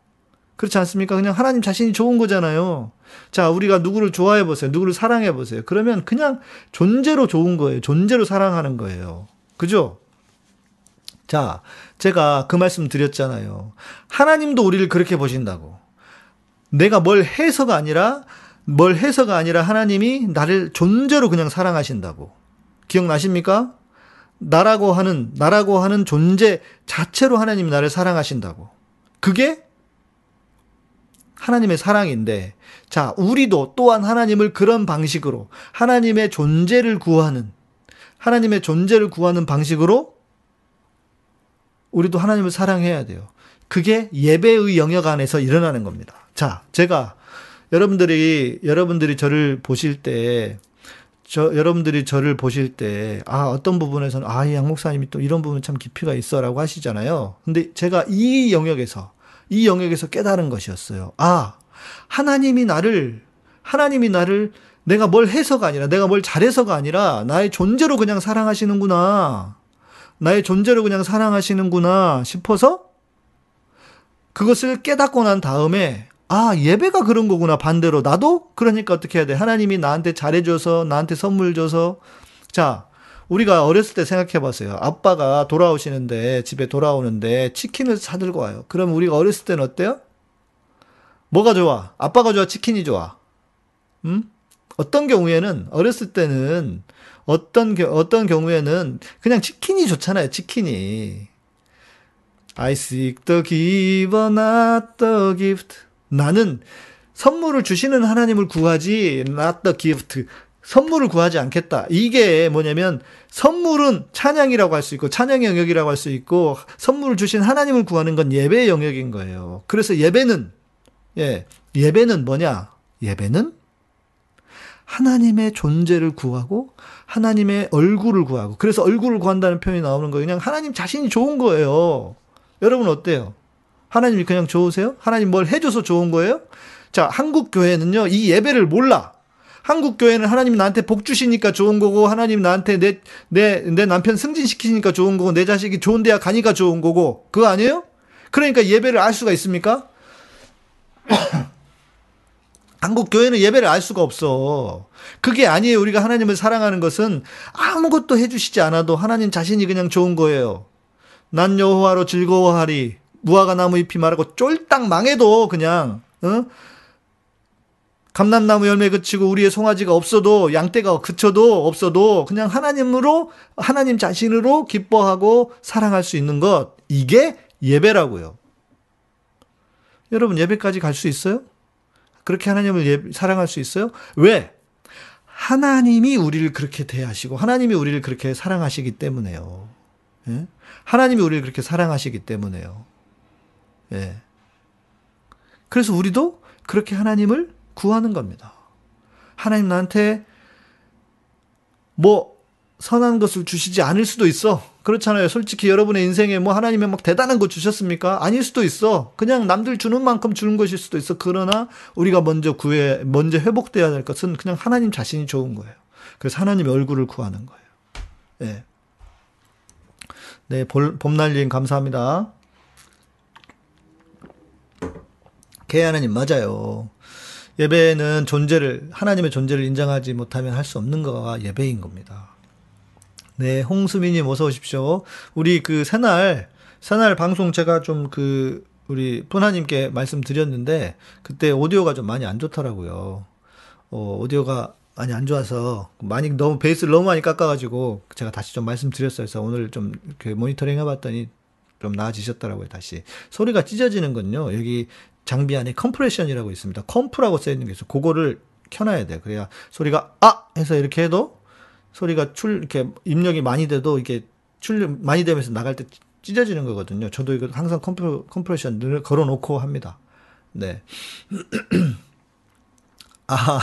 그렇지 않습니까? 그냥 하나님 자신이 좋은 거잖아요. 자, 우리가 누구를 좋아해 보세요. 누구를 사랑해 보세요. 그러면 그냥 존재로 좋은 거예요. 존재로 사랑하는 거예요. 그죠? 자, 제가 그 말씀 드렸잖아요. 하나님도 우리를 그렇게 보신다고. 내가 뭘 해서가 아니라, 뭘 해서가 아니라 하나님이 나를 존재로 그냥 사랑하신다고. 기억나십니까? 나라고 하는, 나라고 하는 존재 자체로 하나님이 나를 사랑하신다고. 그게 하나님의 사랑인데, 자, 우리도 또한 하나님을 그런 방식으로 하나님의 존재를 구하는, 하나님의 존재를 구하는 방식으로 우리도 하나님을 사랑해야 돼요. 그게 예배의 영역 안에서 일어나는 겁니다. 자, 제가 여러분들이, 여러분들이 저를 보실 때, 저, 여러분들이 저를 보실 때, 아, 어떤 부분에서는, 아, 이 양 목사님이 또 이런 부분 참 깊이가 있어 라고 하시잖아요. 근데 제가 이 영역에서, 이 영역에서 깨달은 것이었어요. 아, 하나님이 나를, 하나님이 나를 내가 뭘 해서가 아니라, 내가 뭘 잘해서가 아니라, 나의 존재로 그냥 사랑하시는구나. 나의 존재로 그냥 사랑하시는구나 싶어서, 그것을 깨닫고 난 다음에, 아, 예배가 그런 거구나. 반대로. 나도? 그러니까 어떻게 해야 돼? 하나님이 나한테 잘해 줘서, 나한테 선물 줘서. 자, 우리가 어렸을 때 생각해 봤어요. 아빠가 돌아오시는데, 집에 돌아오는데, 치킨을 사들고 와요. 그럼 우리가 어렸을 때는 어때요? 뭐가 좋아? 아빠가 좋아? 치킨이 좋아? 음? 어떤 경우에는, 어렸을 때는, 어떤, 어떤 경우에는 그냥 치킨이 좋잖아요. 치킨이. I seek the giver, not the gift. 나는 선물을 주시는 하나님을 구하지, not the gift. 선물을 구하지 않겠다. 이게 뭐냐면 선물은 찬양이라고 할 수 있고 찬양의 영역이라고 할 수 있고 선물을 주신 하나님을 구하는 건 예배의 영역인 거예요. 그래서 예배는 예, 예배는 뭐냐? 예배는 하나님의 존재를 구하고 하나님의 얼굴을 구하고 그래서 얼굴을 구한다는 표현이 나오는 거예요. 그냥 하나님 자신이 좋은 거예요. 여러분 어때요? 하나님이 그냥 좋으세요? 하나님 뭘 해줘서 좋은 거예요? 자, 한국 교회는요, 이 예배를 몰라. 한국 교회는 하나님 나한테 복 주시니까 좋은 거고 하나님 나한테 내 내 내 남편 승진시키니까 좋은 거고 내 자식이 좋은 대학 가니까 좋은 거고 그거 아니에요? 그러니까 예배를 알 수가 있습니까? [COUGHS] 한국 교회는 예배를 알 수가 없어. 그게 아니에요. 우리가 하나님을 사랑하는 것은 아무것도 해주시지 않아도 하나님 자신이 그냥 좋은 거예요. 난 여호와로 즐거워하리. 무화과 나무 잎이 마르고 쫄딱 망해도 그냥 어? 감람나무 열매 그치고 우리의 송아지가 없어도 양떼가 그쳐도 없어도 그냥 하나님으로 하나님 자신으로 기뻐하고 사랑할 수 있는 것 이게 예배라고요. 여러분 예배까지 갈 수 있어요? 그렇게 하나님을 예, 사랑할 수 있어요? 왜? 하나님이 우리를 그렇게 대하시고 하나님이 우리를 그렇게 사랑하시기 때문에요. 예? 하나님이 우리를 그렇게 사랑하시기 때문에요. 예. 그래서 우리도 그렇게 하나님을 구하는 겁니다. 하나님 나한테 뭐 선한 것을 주시지 않을 수도 있어. 그렇잖아요. 솔직히 여러분의 인생에 뭐 하나님의 막 대단한 거 주셨습니까? 아닐 수도 있어. 그냥 남들 주는 만큼 주는 것일 수도 있어. 그러나 우리가 먼저 구해, 먼저 회복돼야 될 것은 그냥 하나님 자신이 좋은 거예요. 그래서 하나님의 얼굴을 구하는 거예요. 네. 네, 봄날님 감사합니다. 개 하나님 맞아요. 예배는 존재를 하나님의 존재를 인정하지 못하면 할 수 없는 거가 예배인 겁니다. 네, 홍수미님 어서 오십시오. 우리 그 새날 새날 방송 제가 좀 그 우리 푸나님께 말씀드렸는데 그때 오디오가 좀 많이 안 좋더라고요. 어, 오디오가 많이 안 좋아서 많이 너무 베이스를 너무 많이 깎아가지고 제가 다시 좀 말씀드렸어요. 그래서 오늘 좀그 모니터링 해봤더니 좀 나아지셨더라고요. 다시 소리가 찢어지는 건요. 여기 장비 안에 compression이라고 있습니다. comp라고 써 있는 게 있어. 그거를 켜놔야 돼. 그래야 소리가 아 해서 이렇게 해도 소리가 출 이렇게 입력이 많이 돼도 이게 출 많이 되면서 나갈 때 찢어지는 거거든요. 저도 이거 항상 comp compression 늘 걸어놓고 합니다. 네. [CLEARS THROAT] 아,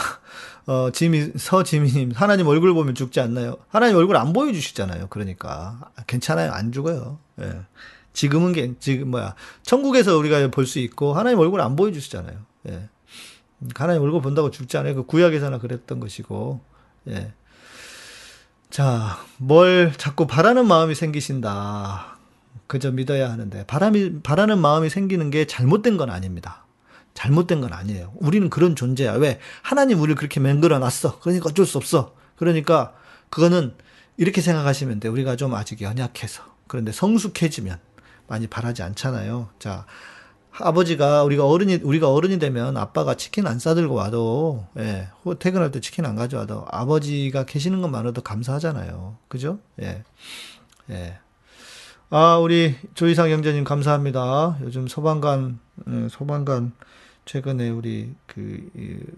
어, 지미, 서지미님, 하나님 얼굴 보면 죽지 않나요? 하나님 얼굴 안 보여주시잖아요. 그러니까. 괜찮아요. 안 죽어요. 예. 지금은, 게, 지금, 뭐야. 천국에서 우리가 볼 수 있고, 하나님 얼굴 안 보여주시잖아요. 예. 하나님 얼굴 본다고 죽지 않아요. 그 구약에서나 그랬던 것이고, 예. 자, 뭘 자꾸 바라는 마음이 생기신다. 그저 믿어야 하는데, 바람이, 바라는 마음이 생기는 게 잘못된 건 아닙니다. 잘못된 건 아니에요. 우리는 그런 존재야. 왜? 하나님 우리를 그렇게 만들어 놨어. 그러니까 어쩔 수 없어. 그러니까 그거는 이렇게 생각하시면 돼. 우리가 좀 아직 연약해서. 그런데 성숙해지면 많이 바라지 않잖아요. 자, 아버지가 우리가 어른이 우리가 어른이 되면 아빠가 치킨 안 싸들고 와도 예, 퇴근할 때 치킨 안 가져와도 아버지가 계시는 것만으로도 감사하잖아요. 그죠? 예. 예. 아, 우리 조이상 형제님 감사합니다. 요즘 소방관 예, 소방관 최근에 우리 그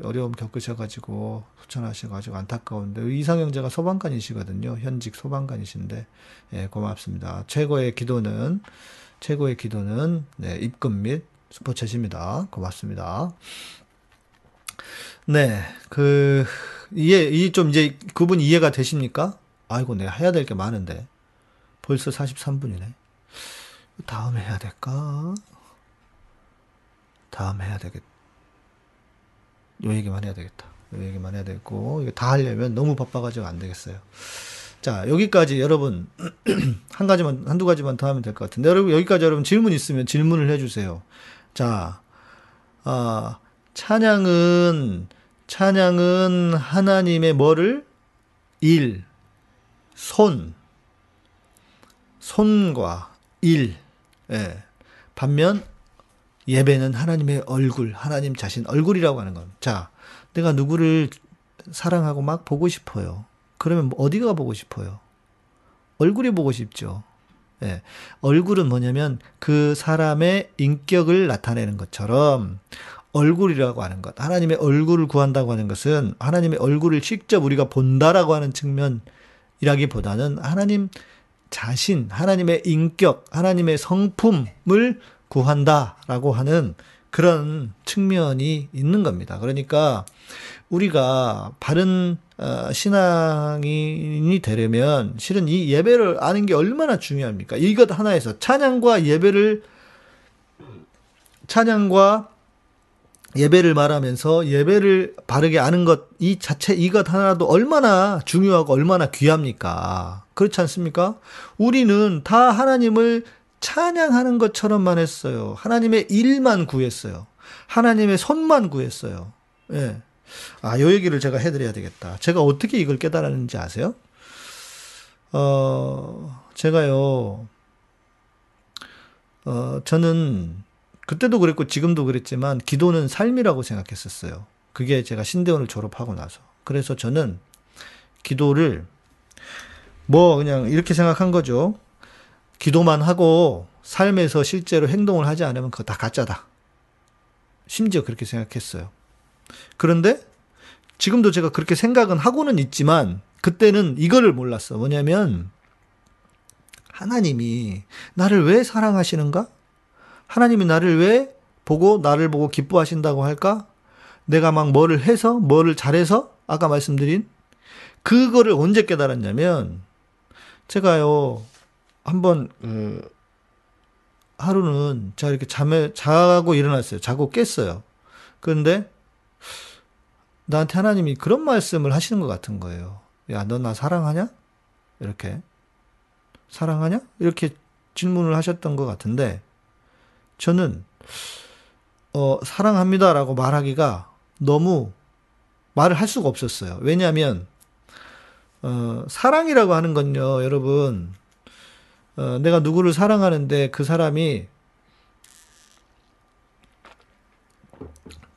어려움 겪으셔가지고 소천하셔가지고 안타까운데 이상 형제가 소방관이시거든요. 현직 소방관이신데 예, 고맙습니다. 최고의 기도는 최고의 기도는 네, 입금 및 스포츠입니다. 고맙습니다. 네, 그 이해 이좀 이제 그분 이해가 되십니까? 아이고 내가 해야 될 게 많은데 벌써 43분이네. 다음에 해야 될까? 다음 해야 되겠다. 요 얘기만 해야 되겠다. 요 얘기만 해야 되고 이거 다 하려면 너무 바빠가지고 안 되겠어요. 자, 여기까지 여러분, [CLEARS THROAT] 한 가지만, 한두 가지만 더 하면 될 것 같은데, 여러분, 여기까지 여러분 질문 있으면 질문을 해주세요. 자, 아, 찬양은, 찬양은 하나님의 뭐를? 일, 손, 손과 일, 예. 반면, 예배는 하나님의 얼굴, 하나님 자신 얼굴이라고 하는 겁니다. 자, 내가 누구를 사랑하고 막 보고 싶어요. 그러면 뭐 어디가 보고 싶어요? 얼굴이 보고 싶죠. 예. 얼굴은 뭐냐면 그 사람의 인격을 나타내는 것처럼 얼굴이라고 하는 것. 하나님의 얼굴을 구한다고 하는 것은 하나님의 얼굴을 직접 우리가 본다라고 하는 측면이라기보다는 하나님 자신, 하나님의 인격, 하나님의 성품을 구한다라고 하는 그런 측면이 있는 겁니다. 그러니까 우리가 바른 어, 신앙인이 되려면 실은 이 예배를 아는 게 얼마나 중요합니까? 이것 하나에서 찬양과 예배를 찬양과 예배를 말하면서 예배를 바르게 아는 것 이 자체 이것 하나도 얼마나 중요하고 얼마나 귀합니까? 그렇지 않습니까? 우리는 다 하나님을 찬양하는 것처럼만 했어요. 하나님의 일만 구했어요. 하나님의 손만 구했어요. 예. 아, 요 얘기를 제가 해드려야 되겠다. 제가 어떻게 이걸 깨달았는지 아세요? 어, 제가요, 어, 저는 그때도 그랬고 지금도 그랬지만 기도는 삶이라고 생각했었어요. 그게 제가 신대원을 졸업하고 나서. 그래서 저는 기도를 뭐 그냥 이렇게 생각한 거죠. 기도만 하고 삶에서 실제로 행동을 하지 않으면 그거 다 가짜다. 심지어 그렇게 생각했어요. 그런데 지금도 제가 그렇게 생각은 하고는 있지만 그때는 이거를 몰랐어. 뭐냐면 하나님이 나를 왜 사랑하시는가? 하나님이 나를 왜 보고 나를 보고 기뻐하신다고 할까? 내가 막 뭐를 해서 뭐를 잘해서 아까 말씀드린 그거를 언제 깨달았냐면 제가요 한번 그 하루는 제가 이렇게 잠에 자고 일어났어요. 자고 깼어요. 그런데 나한테 하나님이 그런 말씀을 하시는 것 같은 거예요. 야, 너 나 사랑하냐? 이렇게. 사랑하냐? 이렇게 질문을 하셨던 것 같은데, 저는, 어, 사랑합니다라고 말하기가 너무 말을 할 수가 없었어요. 왜냐하면, 어, 사랑이라고 하는 건요, 여러분, 어, 내가 누구를 사랑하는데 그 사람이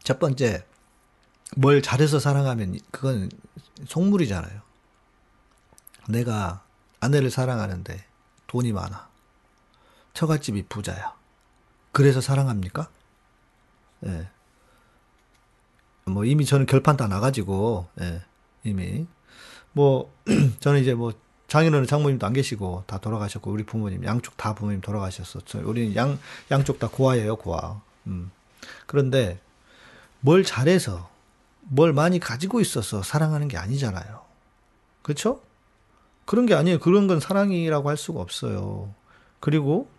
첫 번째 뭘 잘해서 사랑하면 그건 속물이잖아요. 내가 아내를 사랑하는데 돈이 많아. 처갓집이 부자야. 그래서 사랑합니까? 예. 네. 뭐 이미 저는 결판 다 나가지고 예. 이미 뭐 [CLEARS THROAT] 저는 이제 뭐 장인어른 장모님도 안 계시고 다 돌아가셨고 우리 부모님 양쪽 다 부모님 돌아가셨어. 우리는 양 양쪽 다 고아예요, 고아. 음. 그런데 뭘 잘해서 뭘 많이 가지고 있어서 사랑하는 게 아니잖아요. 그렇죠? 그런 게 아니에요. 그런 건 사랑이라고 할 수가 없어요. 그리고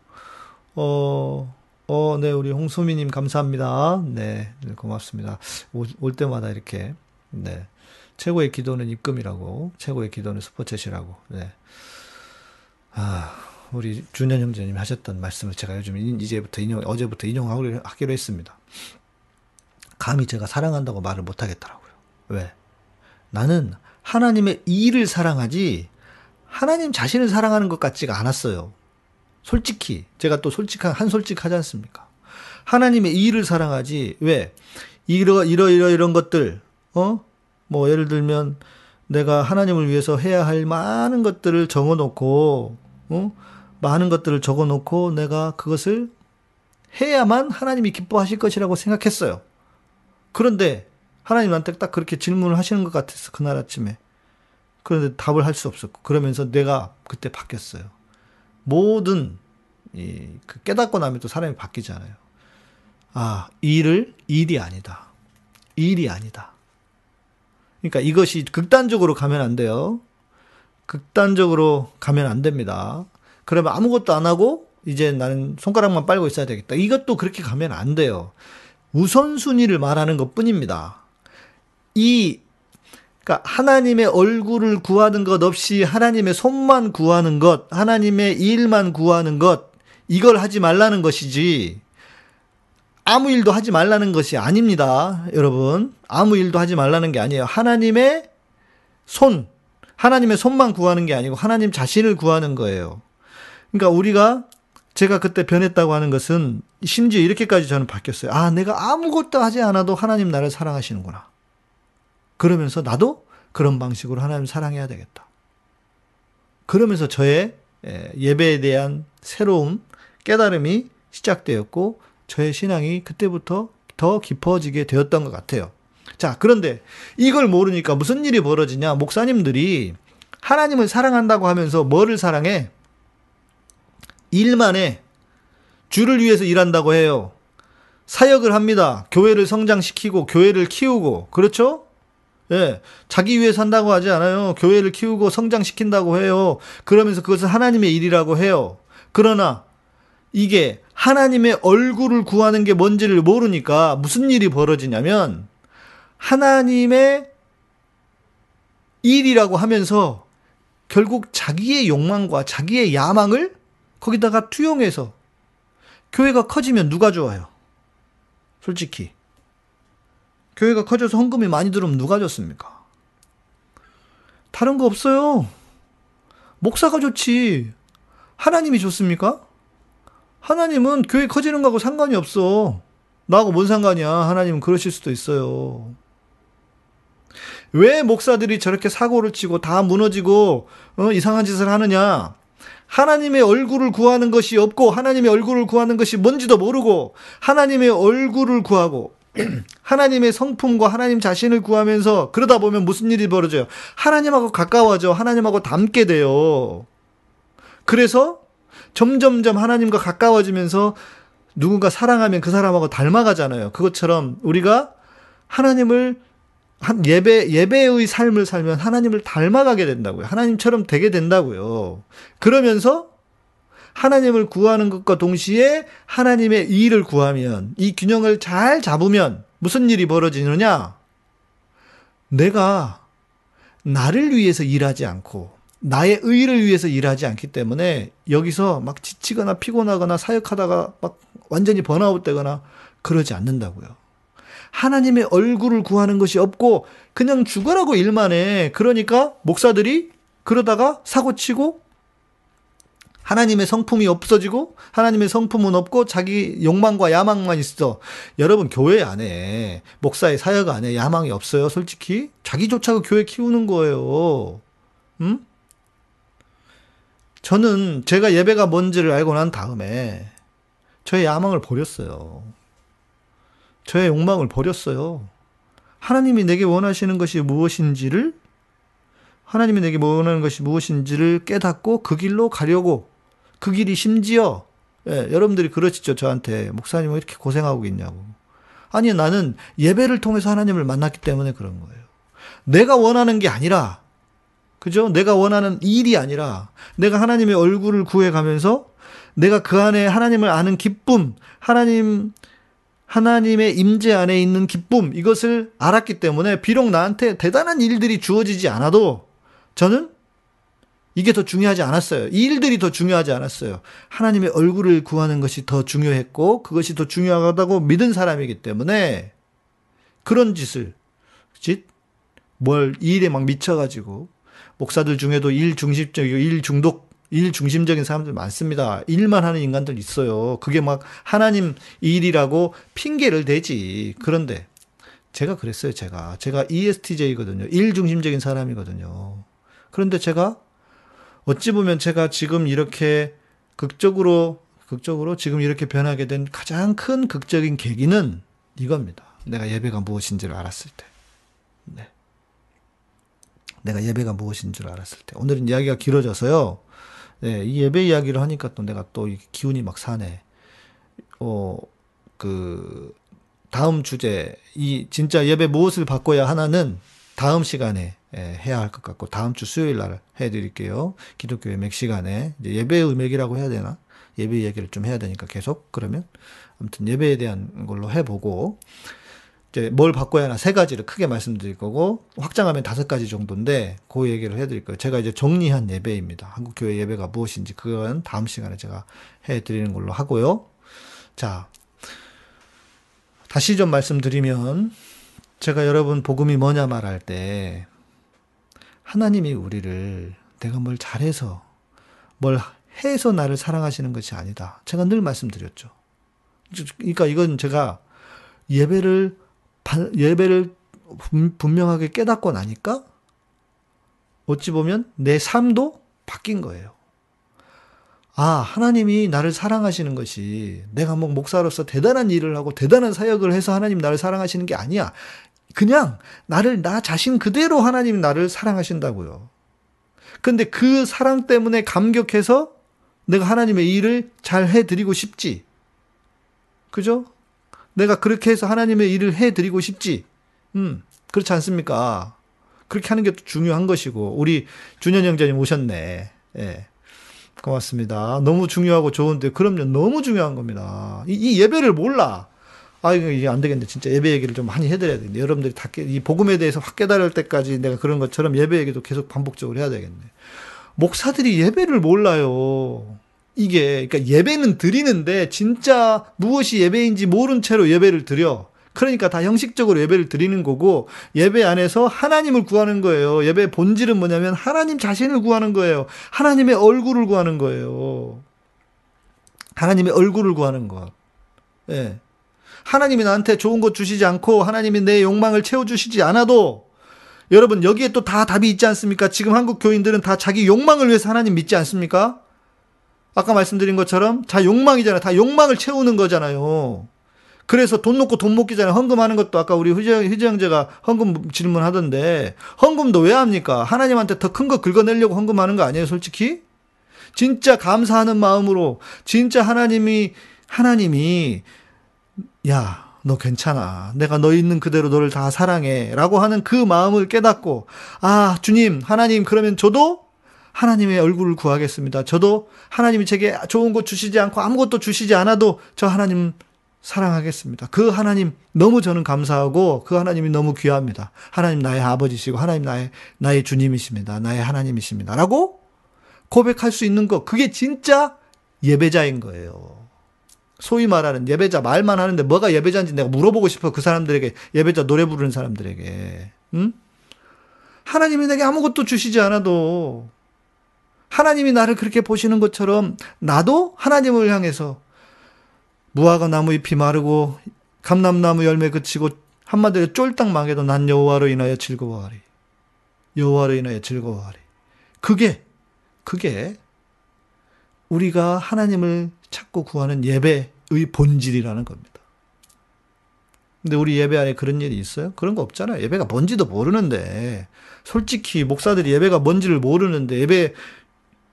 어, 어, 네, 우리 홍수미님 감사합니다. 네, 네 고맙습니다. 올, 올 때마다 이렇게, 네. 최고의 기도는 입금이라고, 최고의 기도는 스포츠이라고, 네. 아, 우리 준현 형제님 하셨던 말씀을 제가 요즘 이제부터 인용, 어제부터 인용하기로 했습니다. 감히 제가 사랑한다고 말을 못 하겠더라고요. 왜? 나는 하나님의 일을 사랑하지, 하나님 자신을 사랑하는 것 같지가 않았어요. 솔직히, 제가 또 솔직한, 한 솔직하지 않습니까? 하나님의 일을 사랑하지, 왜? 이러, 이러, 이러, 이런 것들, 어? 뭐 예를 들면 내가 하나님을 위해서 해야 할 많은 것들을 적어 놓고 어? 많은 것들을 적어 놓고 내가 그것을 해야만 하나님이 기뻐하실 것이라고 생각했어요. 그런데 하나님한테 딱 그렇게 질문을 하시는 것 같았어. 그날 아침에. 그런데 답을 할 수 없었고 그러면서 내가 그때 바뀌었어요. 모든 이 그 깨닫고 나면 또 사람이 바뀌잖아요. 아, 일을 일이 아니다. 일이 아니다. 그러니까 이것이 극단적으로 가면 안 돼요. 극단적으로 가면 안 됩니다. 그러면 아무것도 안 하고 이제 나는 손가락만 빨고 있어야 되겠다. 이것도 그렇게 가면 안 돼요. 우선순위를 말하는 것 뿐입니다. 이, 그러니까 하나님의 얼굴을 구하는 것 없이 하나님의 손만 구하는 것, 하나님의 일만 구하는 것, 이걸 하지 말라는 것이지, 아무 일도 하지 말라는 것이 아닙니다. 여러분. 아무 일도 하지 말라는 게 아니에요. 하나님의 손, 하나님의 손만 구하는 게 아니고 하나님 자신을 구하는 거예요. 그러니까 우리가 제가 그때 변했다고 하는 것은 심지어 이렇게까지 저는 바뀌었어요. 아, 내가 아무것도 하지 않아도 하나님 나를 사랑하시는구나. 그러면서 나도 그런 방식으로 하나님 사랑해야 되겠다. 그러면서 저의 예배에 대한 새로운 깨달음이 시작되었고 저의 신앙이 그때부터 더 깊어지게 되었던 것 같아요. 자, 그런데 이걸 모르니까 무슨 일이 벌어지냐? 목사님들이 하나님을 사랑한다고 하면서 뭐를 사랑해? 일만 해. 주를 위해서 일한다고 해요. 사역을 합니다. 교회를 성장시키고 교회를 키우고 그렇죠? 예. 자기 위해 산다고 하지 않아요. 교회를 키우고 성장시킨다고 해요. 그러면서 그것을 하나님의 일이라고 해요. 그러나 이게 하나님의 얼굴을 구하는 게 뭔지를 모르니까 무슨 일이 벌어지냐면 하나님의 일이라고 하면서 결국 자기의 욕망과 자기의 야망을 거기다가 투영해서 교회가 커지면 누가 좋아요? 솔직히. 교회가 커져서 헌금이 많이 들어오면 누가 좋습니까? 다른 거 없어요. 목사가 좋지. 하나님이 좋습니까? 하나님은 교회 커지는 거하고 상관이 없어. 나하고 뭔 상관이야. 하나님은 그러실 수도 있어요. 왜 목사들이 저렇게 사고를 치고 다 무너지고 어, 이상한 짓을 하느냐? 하나님의 얼굴을 구하는 것이 없고 하나님의 얼굴을 구하는 것이 뭔지도 모르고 하나님의 얼굴을 구하고 [CLEARS THROAT] 하나님의 성품과 하나님 자신을 구하면서 그러다 보면 무슨 일이 벌어져요? 하나님하고 가까워져. 하나님하고 닮게 돼요. 그래서 점점점 하나님과 가까워지면서 누군가 사랑하면 그 사람하고 닮아가잖아요. 그것처럼 우리가 하나님을 한 예배 예배의 삶을 살면 하나님을 닮아가게 된다고요. 하나님처럼 되게 된다고요. 그러면서 하나님을 구하는 것과 동시에 하나님의 일을 구하면 이 균형을 잘 잡으면 무슨 일이 벌어지느냐? 내가 나를 위해서 일하지 않고 나의 의를 위해서 일하지 않기 때문에 여기서 막 지치거나 피곤하거나 사역하다가 막 완전히 번아웃 되거나 그러지 않는다고요. 하나님의 얼굴을 구하는 것이 없고 그냥 죽으라고 일만 해. 그러니까 목사들이 그러다가 사고 치고 하나님의 성품이 없어지고 하나님의 성품은 없고 자기 욕망과 야망만 있어. 여러분 교회 안에 목사의 사역 안에 야망이 없어요. 솔직히 자기조차가 교회 키우는 거예요. 음? 저는 제가 예배가 뭔지를 알고 난 다음에 저의 야망을 버렸어요. 저의 욕망을 버렸어요. 하나님이 내게 원하시는 것이 무엇인지를 하나님이 내게 원하는 것이 무엇인지를 깨닫고 그 길로 가려고 그 길이 심지어 예, 여러분들이 그러시죠 저한테. 목사님 왜 이렇게 고생하고 있냐고. 아니 나는 예배를 통해서 하나님을 만났기 때문에 그런 거예요. 내가 원하는 게 아니라 그죠? 내가 원하는 일이 아니라 내가 하나님의 얼굴을 구해가면서 내가 그 안에 하나님을 아는 기쁨 하나님 하나님의 임재 안에 있는 기쁨 이것을 알았기 때문에 비록 나한테 대단한 일들이 주어지지 않아도 저는 이게 더 중요하지 않았어요. 이 일들이 더 중요하지 않았어요. 하나님의 얼굴을 구하는 것이 더 중요했고 그것이 더 중요하다고 믿은 사람이기 때문에 그런 짓을 짓, 뭘 일에 막 미쳐가지고 목사들 중에도 일 중심적이고 일 중독 일 중심적인 사람들 많습니다. 일만 하는 인간들 있어요. 그게 막 하나님 일이라고 핑계를 대지. 그런데 제가 그랬어요, 제가. 제가 ESTJ거든요. 일 중심적인 사람이거든요. 그런데 제가 어찌 보면 제가 지금 이렇게 극적으로, 극적으로 지금 이렇게 변하게 된 가장 큰 극적인 계기는 이겁니다. 내가 예배가 무엇인지를 알았을 때. 네. 내가 예배가 무엇인 줄 알았을 때. 오늘은 이야기가 길어져서요. 네, 이 예배 이야기를 하니까 또 내가 또 기운이 막 사네. 어, 그, 다음 주제, 이 진짜 예배 무엇을 바꿔야 하나는 다음 시간에 예, 해야 할 것 같고, 다음 주 수요일 날 해드릴게요. 기독교 의맥 시간에. 이제 예배 의맥이라고 해야 되나? 예배 이야기를 좀 해야 되니까 계속. 그러면. 아무튼 예배에 대한 걸로 해보고, 이제 뭘 바꿔야 하나 세 가지를 크게 말씀드릴 거고 확장하면 다섯 가지 정도인데 그 얘기를 해드릴 거예요. 제가 이제 정리한 예배입니다. 한국 교회 예배가 무엇인지 그건 다음 시간에 제가 해드리는 걸로 하고요. 자 다시 좀 말씀드리면 제가 여러분 복음이 뭐냐 말할 때 하나님이 우리를 내가 뭘 잘해서 뭘 해서 나를 사랑하시는 것이 아니다. 제가 늘 말씀드렸죠. 그러니까 이건 제가 예배를 예배를 분명하게 깨닫고 나니까 어찌 보면 내 삶도 바뀐 거예요. 아, 하나님이 나를 사랑하시는 것이 내가 뭐 목사로서 대단한 일을 하고 대단한 사역을 해서 하나님 나를 사랑하시는 게 아니야. 그냥 나를 나 자신 그대로 하나님 나를 사랑하신다고요. 근데 그 사랑 때문에 감격해서 내가 하나님의 일을 잘 해드리고 싶지. 그죠? 내가 그렇게 해서 하나님의 일을 해드리고 싶지. 음, 그렇지 않습니까? 그렇게 하는 게 중요한 것이고, 우리 준현 형제님 오셨네. 예. 고맙습니다. 너무 중요하고 좋은데, 그럼요. 너무 중요한 겁니다. 이, 이 예배를 몰라. 아, 이거 이게 안 되겠네. 진짜 예배 얘기를 좀 많이 해드려야 되겠네. 여러분들이 다, 깨, 이 복음에 대해서 확 깨달을 때까지 내가 그런 것처럼 예배 얘기도 계속 반복적으로 해야 되겠네. 목사들이 예배를 몰라요. 이게 그러니까 예배는 드리는데 진짜 무엇이 예배인지 모른 채로 예배를 드려. 그러니까 다 형식적으로 예배를 드리는 거고 예배 안에서 하나님을 구하는 거예요. 예배 본질은 뭐냐면 하나님 자신을 구하는 거예요. 하나님의 얼굴을 구하는 거예요. 하나님의 얼굴을 구하는 것. 예. 하나님이 나한테 좋은 것 주시지 않고 하나님이 내 욕망을 채워 주시지 않아도 여러분 여기에 또 다 답이 있지 않습니까? 지금 한국 교인들은 다 자기 욕망을 위해서 하나님 믿지 않습니까? 아까 말씀드린 것처럼 다 욕망이잖아요. 다 욕망을 채우는 거잖아요. 그래서 돈 놓고 돈 먹기잖아요. 헌금하는 것도 아까 우리 휴지, 형제가 헌금 질문하던데 헌금도 왜 합니까? 하나님한테 더 큰 거 긁어내려고 헌금하는 거 아니에요, 솔직히? 진짜 감사하는 마음으로 진짜 하나님이 하나님이 야, 너 괜찮아. 내가 너 있는 그대로 너를 다 사랑해. 라고 하는 그 마음을 깨닫고, 아, 주님, 하나님, 그러면 저도 하나님의 얼굴을 구하겠습니다. 저도 하나님이 제게 좋은 것 주시지 않고 아무것도 주시지 않아도 저 하나님 사랑하겠습니다. 그 하나님 너무 저는 감사하고 그 하나님이 너무 귀합니다. 하나님 나의 아버지시고 하나님 나의 나의 주님이십니다. 나의 하나님이십니다. 라고 고백할 수 있는 것 그게 진짜 예배자인 거예요. 소위 말하는 예배자 말만 하는데 뭐가 예배자인지 내가 물어보고 싶어 그 사람들에게 예배자 노래 부르는 사람들에게 응? 하나님이 내게 아무것도 주시지 않아도 하나님이 나를 그렇게 보시는 것처럼 나도 하나님을 향해서 무화과 나무 잎이 마르고 감람나무 열매 그치고 한마디로 쫄딱 망해도 난 여호와로 인하여 즐거워하리. 여호와로 인하여 즐거워하리. 그게 그게 우리가 하나님을 찾고 구하는 예배의 본질이라는 겁니다. 근데 우리 예배 안에 그런 일이 있어요? 그런 거 없잖아요. 예배가 뭔지도 모르는데 솔직히 목사들이 예배가 뭔지를 모르는데 예배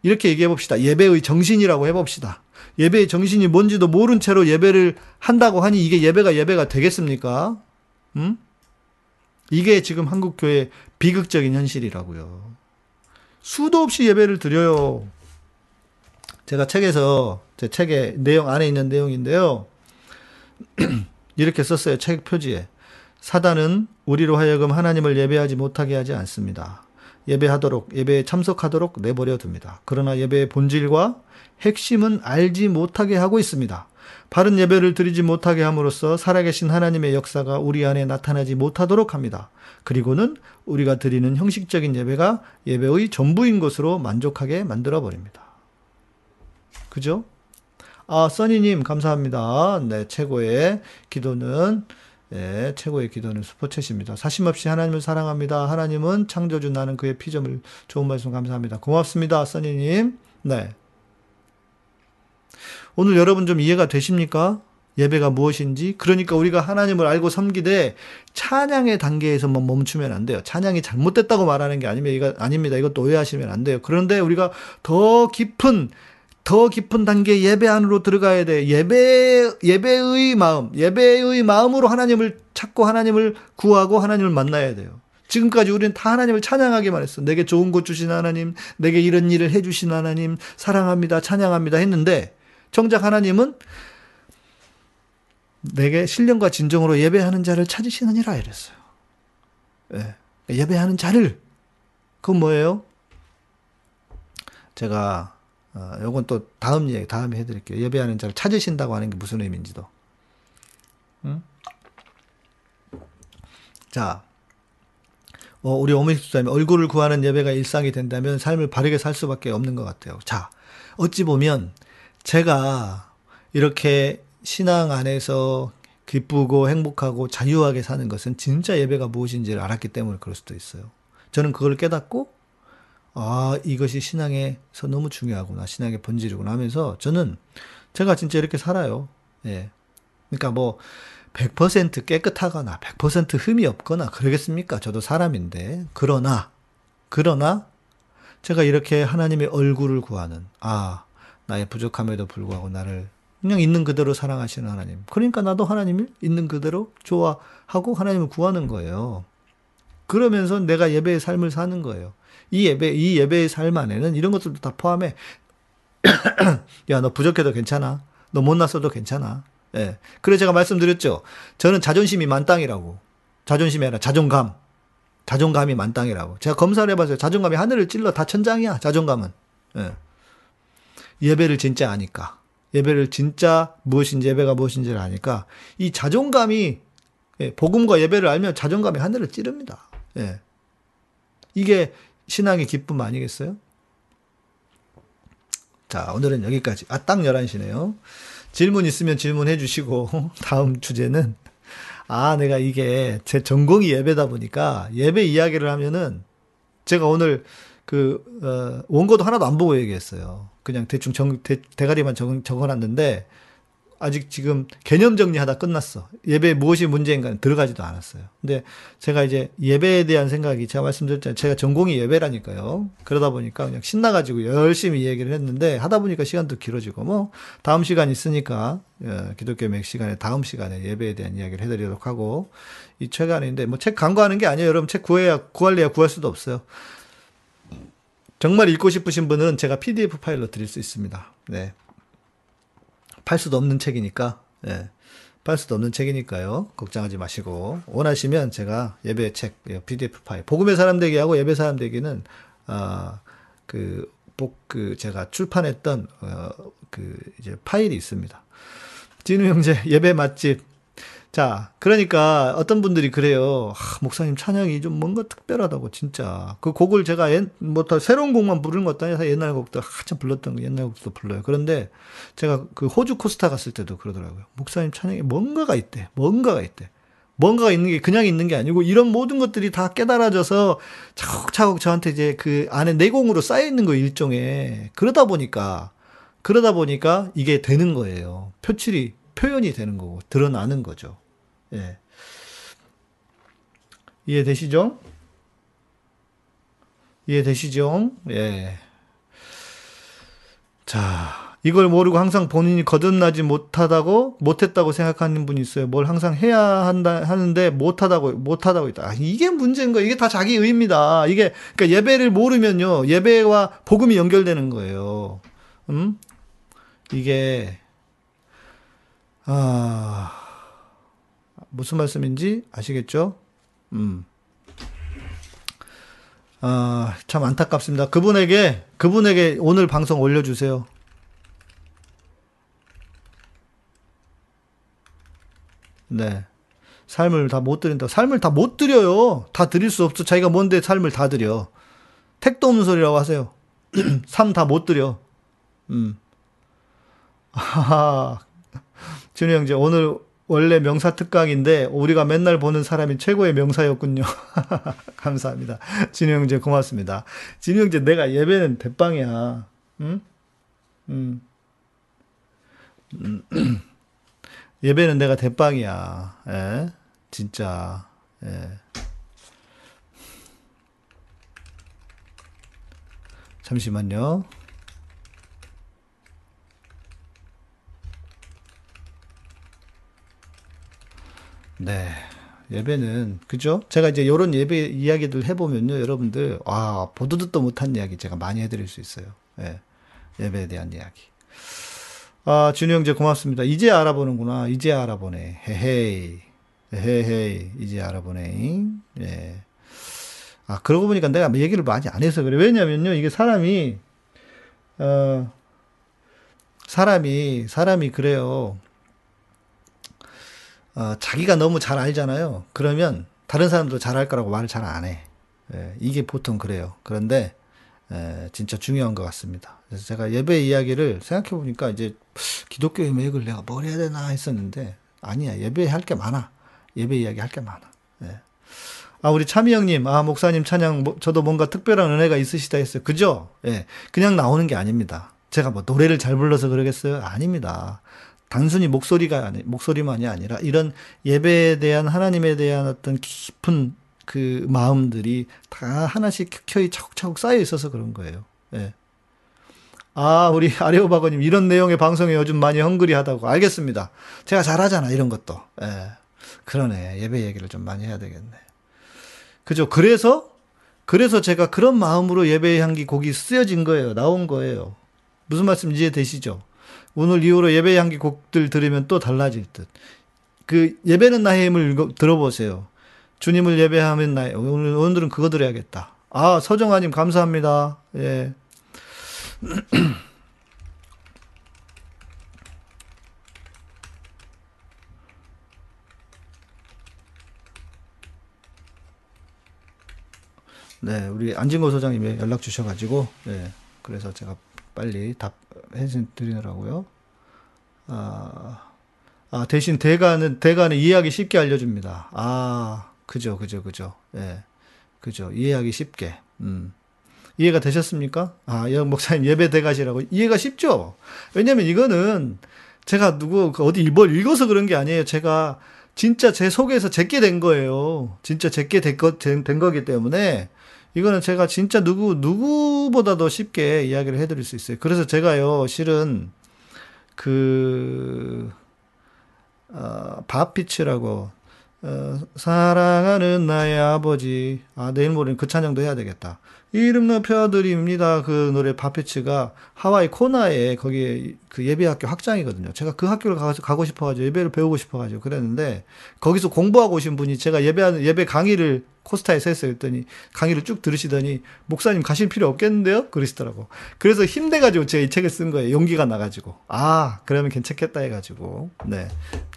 이렇게 얘기해 봅시다. 예배의 정신이라고 해 봅시다. 예배의 정신이 뭔지도 모른 채로 예배를 한다고 하니 이게 예배가 예배가 되겠습니까? 음? 이게 지금 한국 교회 비극적인 현실이라고요. 수도 없이 예배를 드려요. 제가 책에서 제 책의 내용 안에 있는 내용인데요. [CLEARS THROAT] 이렇게 썼어요. 책 표지에. 사단은 우리로 하여금 하나님을 예배하지 못하게 하지 않습니다. 예배하도록 예배에 참석하도록 내버려 둡니다. 그러나 예배의 본질과 핵심은 알지 못하게 하고 있습니다. 바른 예배를 드리지 못하게 함으로써 살아계신 하나님의 역사가 우리 안에 나타나지 못하도록 합니다. 그리고는 우리가 드리는 형식적인 예배가 예배의 전부인 것으로 만족하게 만들어 버립니다. 그죠? 아, 써니님, 감사합니다. 네, 최고의 기도는 네, 최고의 기도는 스포츠입니다. 사심없이 하나님을 사랑합니다. 하나님은 창조주 나는 그의 피점을 좋은 말씀 감사합니다. 고맙습니다. 써니님. 네. 오늘 여러분 좀 이해가 되십니까? 예배가 무엇인지. 그러니까 우리가 하나님을 알고 섬기되 찬양의 단계에서만 멈추면 안 돼요. 찬양이 잘못됐다고 말하는 게 아닙니다. 이것도 오해하시면 안 돼요. 그런데 우리가 더 깊은 더 깊은 단계 예배 안으로 들어가야 돼. 예배, 예배의 마음, 예배의 마음으로 하나님을 찾고 하나님을 구하고 하나님을 만나야 돼요. 지금까지 우리는 다 하나님을 찬양하기만 했어. 내게 좋은 것 주신 하나님, 내게 이런 일을 해 주신 하나님, 사랑합니다, 찬양합니다 했는데, 정작 하나님은 내게 신령과 진정으로 예배하는 자를 찾으시느니라 이랬어요. 예. 예배하는 자를, 그건 뭐예요? 제가 어, 요건 또 다음 얘기, 다음에 해드릴게요. 예배하는 자를 찾으신다고 하는 게 무슨 의미인지도. 응? 자, 어, 우리 어머니 집사님 얼굴을 구하는 예배가 일상이 된다면 삶을 바르게 살 수밖에 없는 것 같아요. 자, 어찌 보면 제가 이렇게 신앙 안에서 기쁘고 행복하고 자유하게 사는 것은 진짜 예배가 무엇인지를 알았기 때문에 그럴 수도 있어요. 저는 그걸 깨닫고 아, 이것이 신앙에서 너무 중요하구나. 신앙의 본질이구나 하면서 저는 제가 진짜 이렇게 살아요. 예. 그러니까 뭐, 100% 깨끗하거나 100% 흠이 없거나 그러겠습니까? 저도 사람인데. 그러나, 그러나, 제가 이렇게 하나님의 얼굴을 구하는, 아, 나의 부족함에도 불구하고 나를 그냥 있는 그대로 사랑하시는 하나님. 그러니까 나도 하나님을 있는 그대로 좋아하고 하나님을 구하는 거예요. 그러면서 내가 예배의 삶을 사는 거예요. 이 예배, 이 예배의 삶 안에는 이런 것들도 다 포함해. [COUGHS] 야, 너 부족해도 괜찮아. 너 못났어도 괜찮아. 예. 그래 제가 말씀드렸죠. 저는 자존심이 만땅이라고. 자존심이 아니라 자존감. 자존감이 만땅이라고. 제가 검사를 해봤어요. 자존감이 하늘을 찔러 다 천장이야. 자존감은. 예. 예배를 진짜 아니까. 예배를 진짜 무엇인지 예배가 무엇인지를 아니까 이 자존감이 예, 복음과 예배를 알면 자존감이 하늘을 찌릅니다. 예. 이게 신앙의 기쁨 아니겠어요? 자, 오늘은 여기까지. 아, 딱 11시네요. 질문 있으면 질문해 주시고, [LAUGHS] 다음 주제는, 아, 내가 이게 제 전공이 예배다 보니까 예배 이야기를 하면은 제가 오늘 그, 어, 원고도 하나도 안 보고 얘기했어요. 그냥 대충 정, 대, 대가리만 적, 적어놨는데, 아직 지금 개념 정리하다 끝났어. 예배 무엇이 문제인가는 들어가지도 않았어요. 근데 제가 이제 예배에 대한 생각이 제가 말씀드렸잖아요. 제가 전공이 예배라니까요. 그러다 보니까 그냥 신나가지고 열심히 얘기를 했는데 하다 보니까 시간도 길어지고 뭐 다음 시간 있으니까 어, 기독교 맥 시간에 다음 시간에 예배에 대한 이야기를 해드리도록 하고 이책 안인데 뭐 책 광고하는 게 아니에요. 여러분 책 구해야 구할래야 구할 수도 없어요. 정말 읽고 싶으신 분은 제가 PDF 파일로 드릴 수 있습니다. 네. 팔 수도 없는 책이니까, 예. 팔 수도 없는 책이니까요. 걱정하지 마시고. 원하시면 제가 예배 책, PDF 파일. 복음의 사람 되기하고 예배 사람 되기는, 아, 그, 복, 그, 제가 출판했던, 어, 그, 이제 파일이 있습니다. 진우 형제, 예배 맛집. 자, 그러니까 어떤 분들이 그래요. 아, 목사님 찬양이 좀 뭔가 특별하다고, 진짜. 그 곡을 제가 옛, 뭐, 다 새로운 곡만 부르는 것도 아니라 옛날 곡도 한참 불렀던 거, 옛날 곡도 불러요. 그런데 제가 그 호주 코스타 갔을 때도 그러더라고요. 목사님 찬양에 뭔가가 있대. 뭔가가 있대. 뭔가가 있는 게 그냥 있는 게 아니고 이런 모든 것들이 다 깨달아져서 차곡차곡 저한테 이제 그 안에 내공으로 쌓여 있는 거 일종의 그러다 보니까 그러다 보니까 이게 되는 거예요. 표출이 표현이 되는 거고 드러나는 거죠. 예. 이해되시죠? 이해되시죠? 예. 자, 이걸 모르고 항상 본인이 거듭나지 못하다고, 못했다고 생각하는 분이 있어요. 뭘 항상 해야 한다, 하는데 못하다고, 못하다고 있다. 아, 이게 문제인 거예요. 이게 다 자기 의입니다. 이게, 그러니까 예배를 모르면요. 예배와 복음이 연결되는 거예요. 음? 이게, 아, 무슨 말씀인지 아시겠죠? 음. 아, 참 안타깝습니다. 그분에게, 그분에게 오늘 방송 올려주세요. 네. 삶을 다 못 드린다. 삶을 다 못 드려요. 다 드릴 수 없어. 자기가 뭔데 삶을 다 드려. 택도 없는 소리라고 하세요. [CLEARS THROAT] 삶 다 못 드려. 음. [LAUGHS] 아, 준우 형제, 오늘 원래 명사 특강인데 우리가 맨날 보는 사람이 최고의 명사였군요. [LAUGHS] 감사합니다. 진우 형제 고맙습니다. 진우 형제 내가 예배는 대빵이야. 응? 응. [CLEARS THROAT] 예배는 내가 대빵이야. 예? 진짜. 예. 잠시만요. 네. 예배는 그죠? 제가 이제 이런 예배 이야기들 해보면요, 여러분들 아 보도 듣도 못한 이야기 제가 많이 해드릴 수 있어요. 예, 예배에 대한 이야기. 아 준우 형제 고맙습니다. 이제 알아보는구나. 이제 알아보네. 헤헤이, 헤헤이, 이제 알아보네. 예. 아 그러고 보니까 내가 얘기를 많이 안 해서 그래. 왜냐면요, 이게 사람이 어 사람이 사람이 그래요. 어, 자기가 너무 잘 알잖아요. 그러면 다른 사람도 잘할 거라고 말을 잘 안 해. 예, 이게 보통 그래요. 그런데 예, 진짜 중요한 것 같습니다. 그래서 제가 예배 이야기를 생각해 보니까 이제 기독교의 맥을 내가 뭘 해야 되나 했었는데 아니야 예배 할 게 많아. 예배 이야기 할 게 많아. 예. 아 우리 참이 형님, 아 목사님 찬양 뭐, 저도 뭔가 특별한 은혜가 있으시다 했어요. 그죠? 예, 그냥 나오는 게 아닙니다. 제가 뭐 노래를 잘 불러서 그러겠어요? 아닙니다. 단순히 목소리가 아니, 목소리만이 아니라 이런 예배에 대한 하나님에 대한 어떤 깊은 그 마음들이 다 하나씩 켜켜이 차곡차곡 쌓여 있어서 그런 거예요. 예. 아, 우리 아레오바거님 이런 내용의 방송에 요즘 많이 헝그리하다고 알겠습니다. 제가 잘하잖아 이런 것도. 예. 그러네 예배 얘기를 좀 많이 해야 되겠네. 그죠? 그래서 그래서 제가 그런 마음으로 예배의 향기 곡이 쓰여진 거예요. 나온 거예요. 무슨 말씀 이해되시죠? 오늘 이후로 예배 향기 곡들 들으면 또 달라질 듯. 그 예배는 나의 힘을 읽어, 들어보세요. 주님을 예배하면 나의 오늘 오늘은 그거 들어야겠다. 아 서정아님 감사합니다. 예. [CLEARS THROAT] 네, 우리 안진거 소장님이 연락 주셔가지고, 네, 그래서 제가 빨리 답 해 드리느라고요. 아, 아, 대신 대가는, 대가는 이해하기 쉽게 알려줍니다. 아, 그죠, 그죠, 그죠. 예. 그죠. 이해하기 쉽게. 음. 이해가 되셨습니까? 아, 영 목사님 예배 대가시라고. 이해가 쉽죠? 왜냐면 이거는 제가 누구 그 어디 뭘 읽어서 그런 게 아니에요. 제가 진짜 제 속에서 제게 된 거예요. 진짜 제게 된, 거, 된, 된 거기 때문에 이거는 제가 진짜 누구 누구보다도 쉽게 이야기를 해드릴 수 있어요. 그래서 제가요 실은 그 어, 바피치라고 어, 사랑하는 나의 아버지. 아, 내일 모레는 그 찬양도 해야 되겠다. 이름 높여드립니다. 그 노래 바피치가 하와이 코나에 거기에 그 예배학교 학장이거든요. 제가 그 학교를 가서 가고 싶어가지고 예배를 배우고 싶어가지고 그랬는데 거기서 공부하고 오신 분이 제가 예배하는 예배 강의를 코스타에서 했어요. 했더니 강의를 쭉 들으시더니 목사님 가실 필요 없겠는데요? 그러시더라고. 그래서 힘내가지고 제가 이 책을 쓴 거예요. 용기가 나가지고. 아, 그러면 괜찮겠다 해가지고. 네.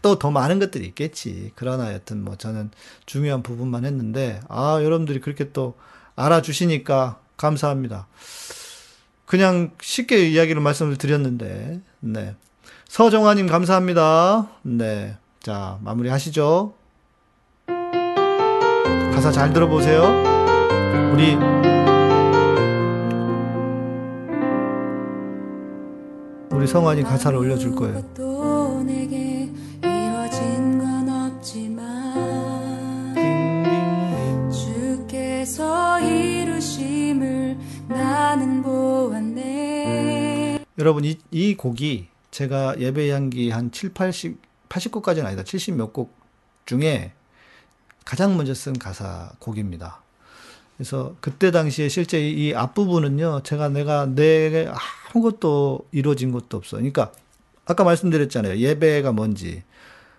또 더 많은 것들이 있겠지. 그러나 여튼 뭐 저는 중요한 부분만 했는데, 아, 여러분들이 그렇게 또 알아주시니까 감사합니다. 그냥 쉽게 이야기를 말씀을 드렸는데, 네. 서정아님 감사합니다. 네. 자, 마무리 하시죠. 가사 잘 들어보세요. 우리 우리 성환이 가사를 올려줄 거예요. 여러분 이, 이 곡이 제가 예배 향기 한 7, 80, 80곡까지는 아니다. 70 몇 곡 중에 가장 먼저 쓴 가사 곡입니다. 그래서 그때 당시에 실제 이, 이 앞부분은요, 제가 내가 내 아무것도 이루어진 것도 없어. 그러니까 아까 말씀드렸잖아요. 예배가 뭔지.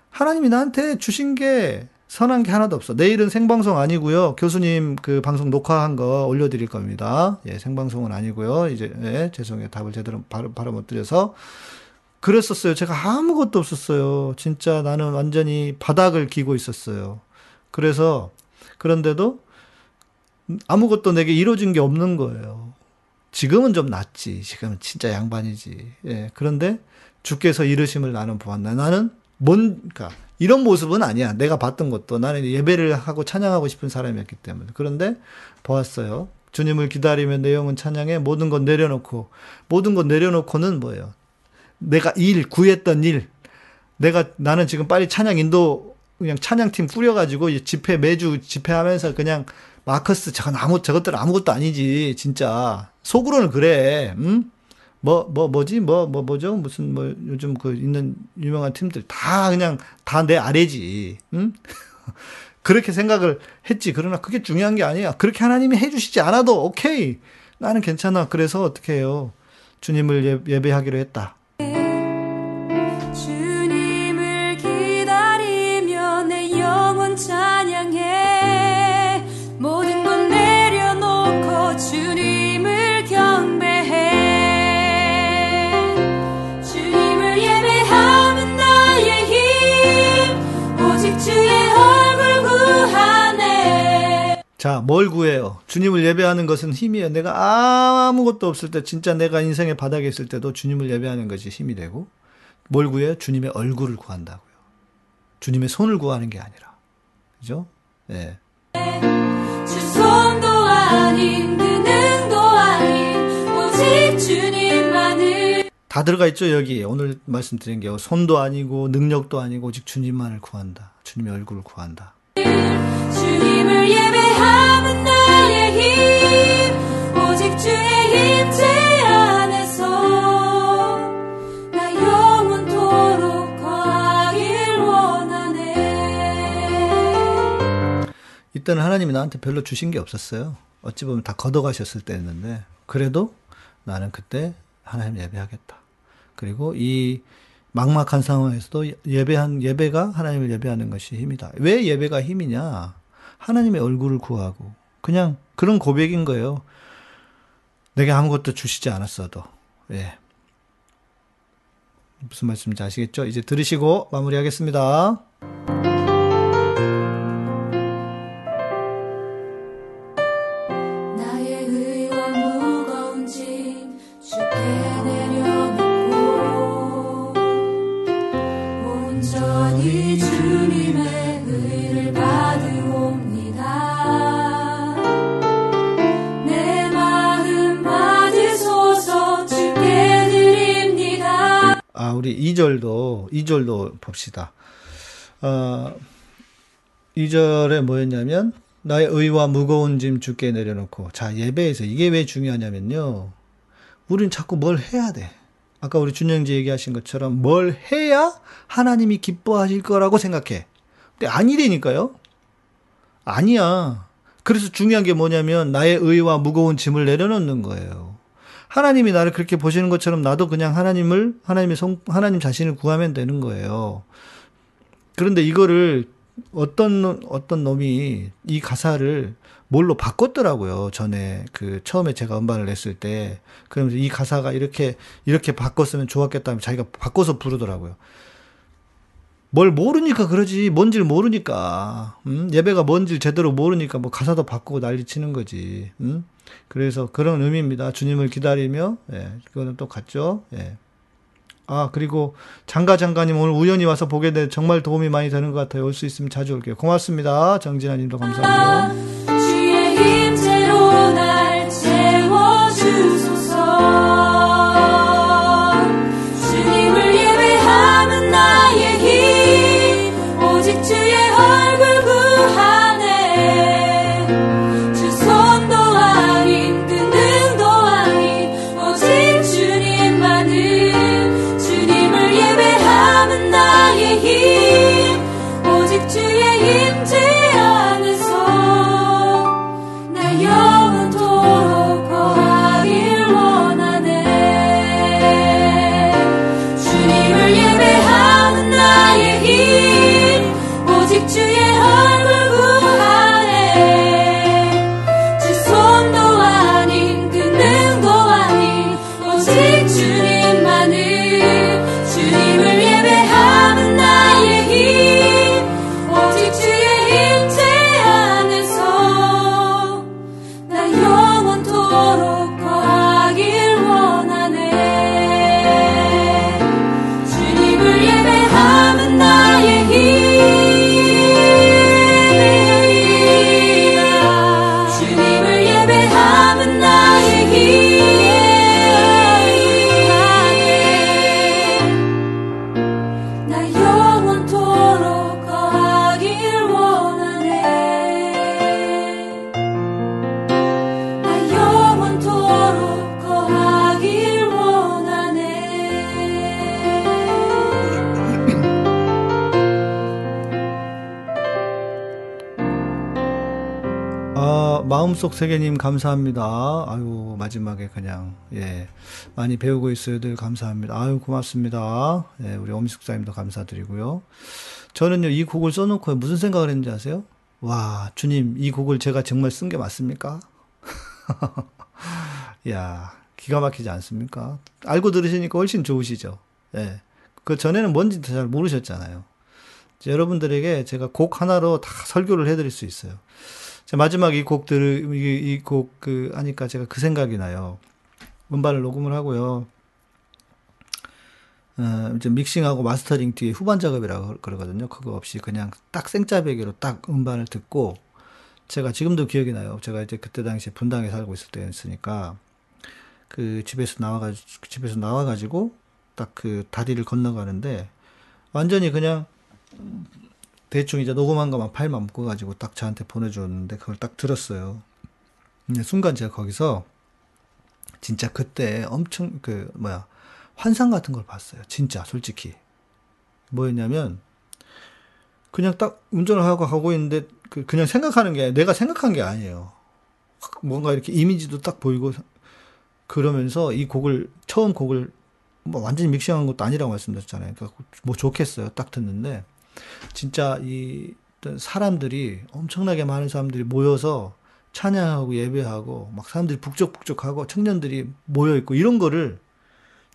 하나님이 나한테 주신 게 선한 게 하나도 없어. 내일은 생방송 아니고요. 교수님 그 방송 녹화한 거 올려드릴 겁니다. 예, 생방송은 아니고요. 이제 예, 죄송해요. 답을 제대로 바로 바로 못 드려서 그랬었어요. 제가 아무것도 없었어요. 진짜 나는 완전히 바닥을 기고 있었어요. 그래서 그런데도 아무것도 내게 이루어진 게 없는 거예요. 지금은 좀 낫지. 지금은 진짜 양반이지. 예. 그런데 주께서 이르심을 나는 보았나. 나는 뭔, 그니까, 이런 모습은 아니야. 내가 봤던 것도. 나는 예배를 하고 찬양하고 싶은 사람이었기 때문에. 그런데 보았어요. 주님을 기다리면 내 영은 찬양해. 모든 건 내려놓고. 모든 건 내려놓고는 뭐예요? 내가 일, 구했던 일. 내가, 나는 지금 빨리 찬양 인도, 그냥 찬양팀 꾸려가지고 이 집회, 매주 집회하면서 그냥 마커스 저건 아무 저것들 아무것도 아니지 진짜 속으로는 그래 응? 뭐, 뭐, 뭐지? 뭐, 뭐, 뭐죠? 무슨, 뭐, 요즘 그 있는 유명한 팀들 다 그냥 다 내 아래지. 응? [LAUGHS] 그렇게 생각을 했지. 그러나 그게 중요한 게 아니야. 그렇게 하나님이 해주시지 않아도 오케이. 나는 괜찮아. 그래서 어떻게 해요? 주님을 예, 예배하기로 했다. 자, 뭘 구해요? 주님을 예배하는 것은 힘이에요. 내가 아무것도 없을 때, 진짜 내가 인생의 바닥에 있을 때도 주님을 예배하는 것이 힘이 되고, 뭘 구해요? 주님의 얼굴을 구한다고요. 주님의 손을 구하는 게 아니라. 그죠? 예. 그다 들어가 있죠, 여기. 오늘 말씀드린 게 손도 아니고, 능력도 아니고, 오직 주님만을 구한다. 주님의 얼굴을 구한다. 이때는 하나님이 나한테 별로 주신 게 없었어요. 어찌 보면 다 걷어가셨을 때였는데, 그래도 나는 그때 하나님 예배하겠다. 그리고 이 막막한 상황에서도 예배한, 예배가 하나님을 예배하는 것이 힘이다. 왜 예배가 힘이냐? 하나님의 얼굴을 구하고, 그냥 그런 고백인 거예요. 내게 아무것도 주시지 않았어도, 예. 무슨 말씀인지 아시겠죠? 이제 들으시고 마무리하겠습니다. 봅시다. 어, 2절에 뭐였냐면, 나의 의와 무거운 짐 주께 내려놓고. 자, 예배에서 이게 왜 중요하냐면요. 우린 자꾸 뭘 해야 돼. 아까 우리 준영지 얘기하신 것처럼 뭘 해야 하나님이 기뻐하실 거라고 생각해. 근데 아니라니까요. 아니야. 그래서 중요한 게 뭐냐면 나의 의와 무거운 짐을 내려놓는 거예요. 하나님이 나를 그렇게 보시는 것처럼 나도 그냥 하나님을 하나님의 성 하나님 자신을 구하면 되는 거예요. 그런데 이거를 어떤 어떤 놈이 이 가사를 뭘로 바꿨더라고요. 전에 그 처음에 제가 음반을 냈을 때 그러면서 이 가사가 이렇게 이렇게 바꿨으면 좋았겠다면 자기가 바꿔서 부르더라고요. 뭘 모르니까 그러지 뭔지를 모르니까 음? 예배가 뭔지를 제대로 모르니까 뭐 가사도 바꾸고 난리 치는 거지. 음? 그래서 그런 의미입니다. 주님을 기다리며 예, 그거는 또 같죠. 예. 아 그리고 장가 장가님 오늘 우연히 와서 보게 돼 정말 도움이 많이 되는 것 같아요. 올 수 있으면 자주 올게요. 고맙습니다. 정진아님도 감사합니다. 아, 마음속 세계님 감사합니다. 아유, 마지막에 그냥, 예, 많이 배우고 있어요. 늘 감사합니다. 아유, 고맙습니다. 예, 우리 엄숙사님도 감사드리고요. 저는요, 이 곡을 써놓고 무슨 생각을 했는지 아세요? 와, 주님, 이 곡을 제가 정말 쓴 게 맞습니까? [LAUGHS] 야 기가 막히지 않습니까? 알고 들으시니까 훨씬 좋으시죠? 예. 그 전에는 뭔지 잘 모르셨잖아요. 여러분들에게 제가 곡 하나로 다 설교를 해드릴 수 있어요. 자, 마지막 이 곡 들, 이 곡 그, 하니까 제가 그 생각이 나요. 음반을 녹음을 하고요. 어, 이제 믹싱하고 마스터링 뒤에 후반 작업이라고 그러거든요. 그거 없이 그냥 딱 생짜배기로 딱 음반을 듣고 제가 지금도 기억이 나요. 제가 이제 그때 당시에 분당에 살고 있을 때였으니까 그 집에서 나와가지고 집에서 나와가지고 딱 그 다리를 건너가는데 완전히 그냥 대충 이제 녹음한 것만 파일 만 묶어 가지고 딱 저한테 보내줬는데 그걸 딱 들었어요. 근데 순간 제가 거기서 진짜 그때 엄청 그 뭐야 환상 같은 걸 봤어요. 진짜 솔직히 뭐였냐면 그냥 딱 운전을 하고 가고 있는데 그 그냥 생각하는 게 내가 생각한 게 아니에요. 뭔가 이렇게 이미지도 딱 보이고 그러면서 이 곡을 처음 곡을 뭐 완전히 믹싱한 것도 아니라고 말씀드렸잖아요. 그러니까 뭐 좋겠어요. 딱 듣는데 진짜 이 사람들이 엄청나게 많은 사람들이 모여서 찬양하고 예배하고 막 사람들이 북적북적하고 청년들이 모여 있고 이런 거를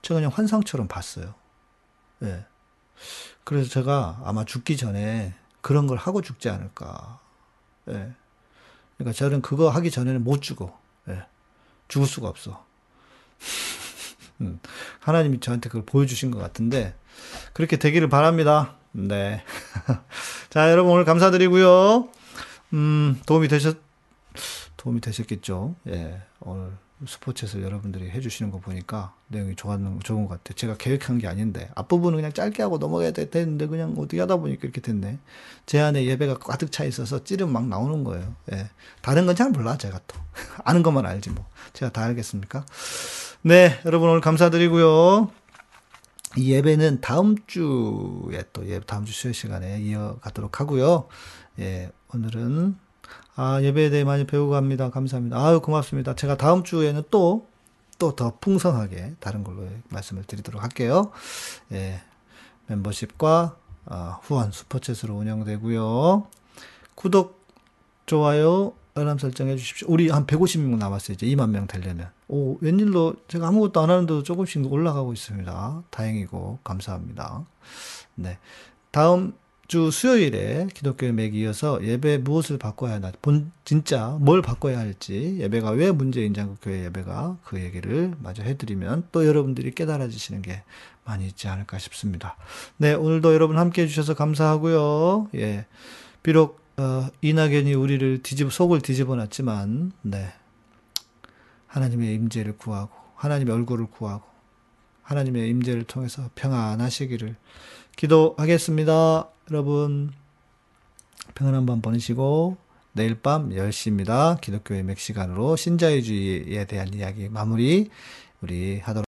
제가 그냥 환상처럼 봤어요. 예. 그래서 제가 아마 죽기 전에 그런 걸 하고 죽지 않을까. 예. 그러니까 저는 그거 하기 전에는 못 죽어. 예. 죽을 수가 없어. [LAUGHS] 음. 하나님이 저한테 그걸 보여주신 것 같은데 그렇게 되기를 바랍니다. 네. [LAUGHS] 자, 여러분 오늘 감사드리고요. 음, 도움이 되셨 도움이 되셨겠죠. 예. 오늘 스포츠에서 여러분들이 해주시는 거 보니까 내용이 좋았는, 좋은 것 같아요. 제가 계획한 게 아닌데, 앞부분은 그냥 짧게 하고 넘어가야 되- 되는데, 그냥 어떻게 하다 보니까 이렇게 됐네. 제 안에 예배가 가득 차 있어서 찌르면 막 나오는 거예요. 예. 다른 건 잘 몰라, 제가 또. [LAUGHS] 아는 것만 알지 뭐. 제가 다 알겠습니까? 네, 여러분 오늘 감사드리고요. 이 예배는 다음 주에 또 예, 다음 주 수요 시간에 이어가도록 하고요. 예, 오늘은 아, 예배에 대해 많이 배우고 갑니다. 감사합니다. 아유, 고맙습니다. 제가 다음 주에는 또, 또 더 풍성하게 다른 걸로 말씀을 드리도록 할게요. 예, 멤버십과 아, 후원 슈퍼챗으로 운영되고요. 구독, 좋아요, 알람 설정해 주십시오. 우리 한 150명 남았어요. 이제 2만 명 되려면. 오, 웬일로 제가 아무것도 안 하는데도 조금씩 올라가고 있습니다. 다행이고, 감사합니다. 네. 다음 주 수요일에 기독교의 맥이 이어서 예배 무엇을 바꿔야 하나, 본, 진짜 뭘 바꿔야 할지, 예배가 왜 문제인지 교회 예배가 그 얘기를 마저 해드리면 또 여러분들이 깨달아지시는 게 많이 있지 않을까 싶습니다. 네, 오늘도 여러분 함께 해주셔서 감사하고요. 예. 비록, 어, 이낙연이 우리를 뒤집, 속을 뒤집어 놨지만, 네. 하나님의 임재를 구하고, 하나님의 얼굴을 구하고, 하나님의 임재를 통해서 평안하시기를 기도하겠습니다. 여러분, 평안한 밤 보내시고, 내일 밤 10시입니다. 기독교의 맥 시간으로 신자유주의에 대한 이야기 마무리 우리 하도록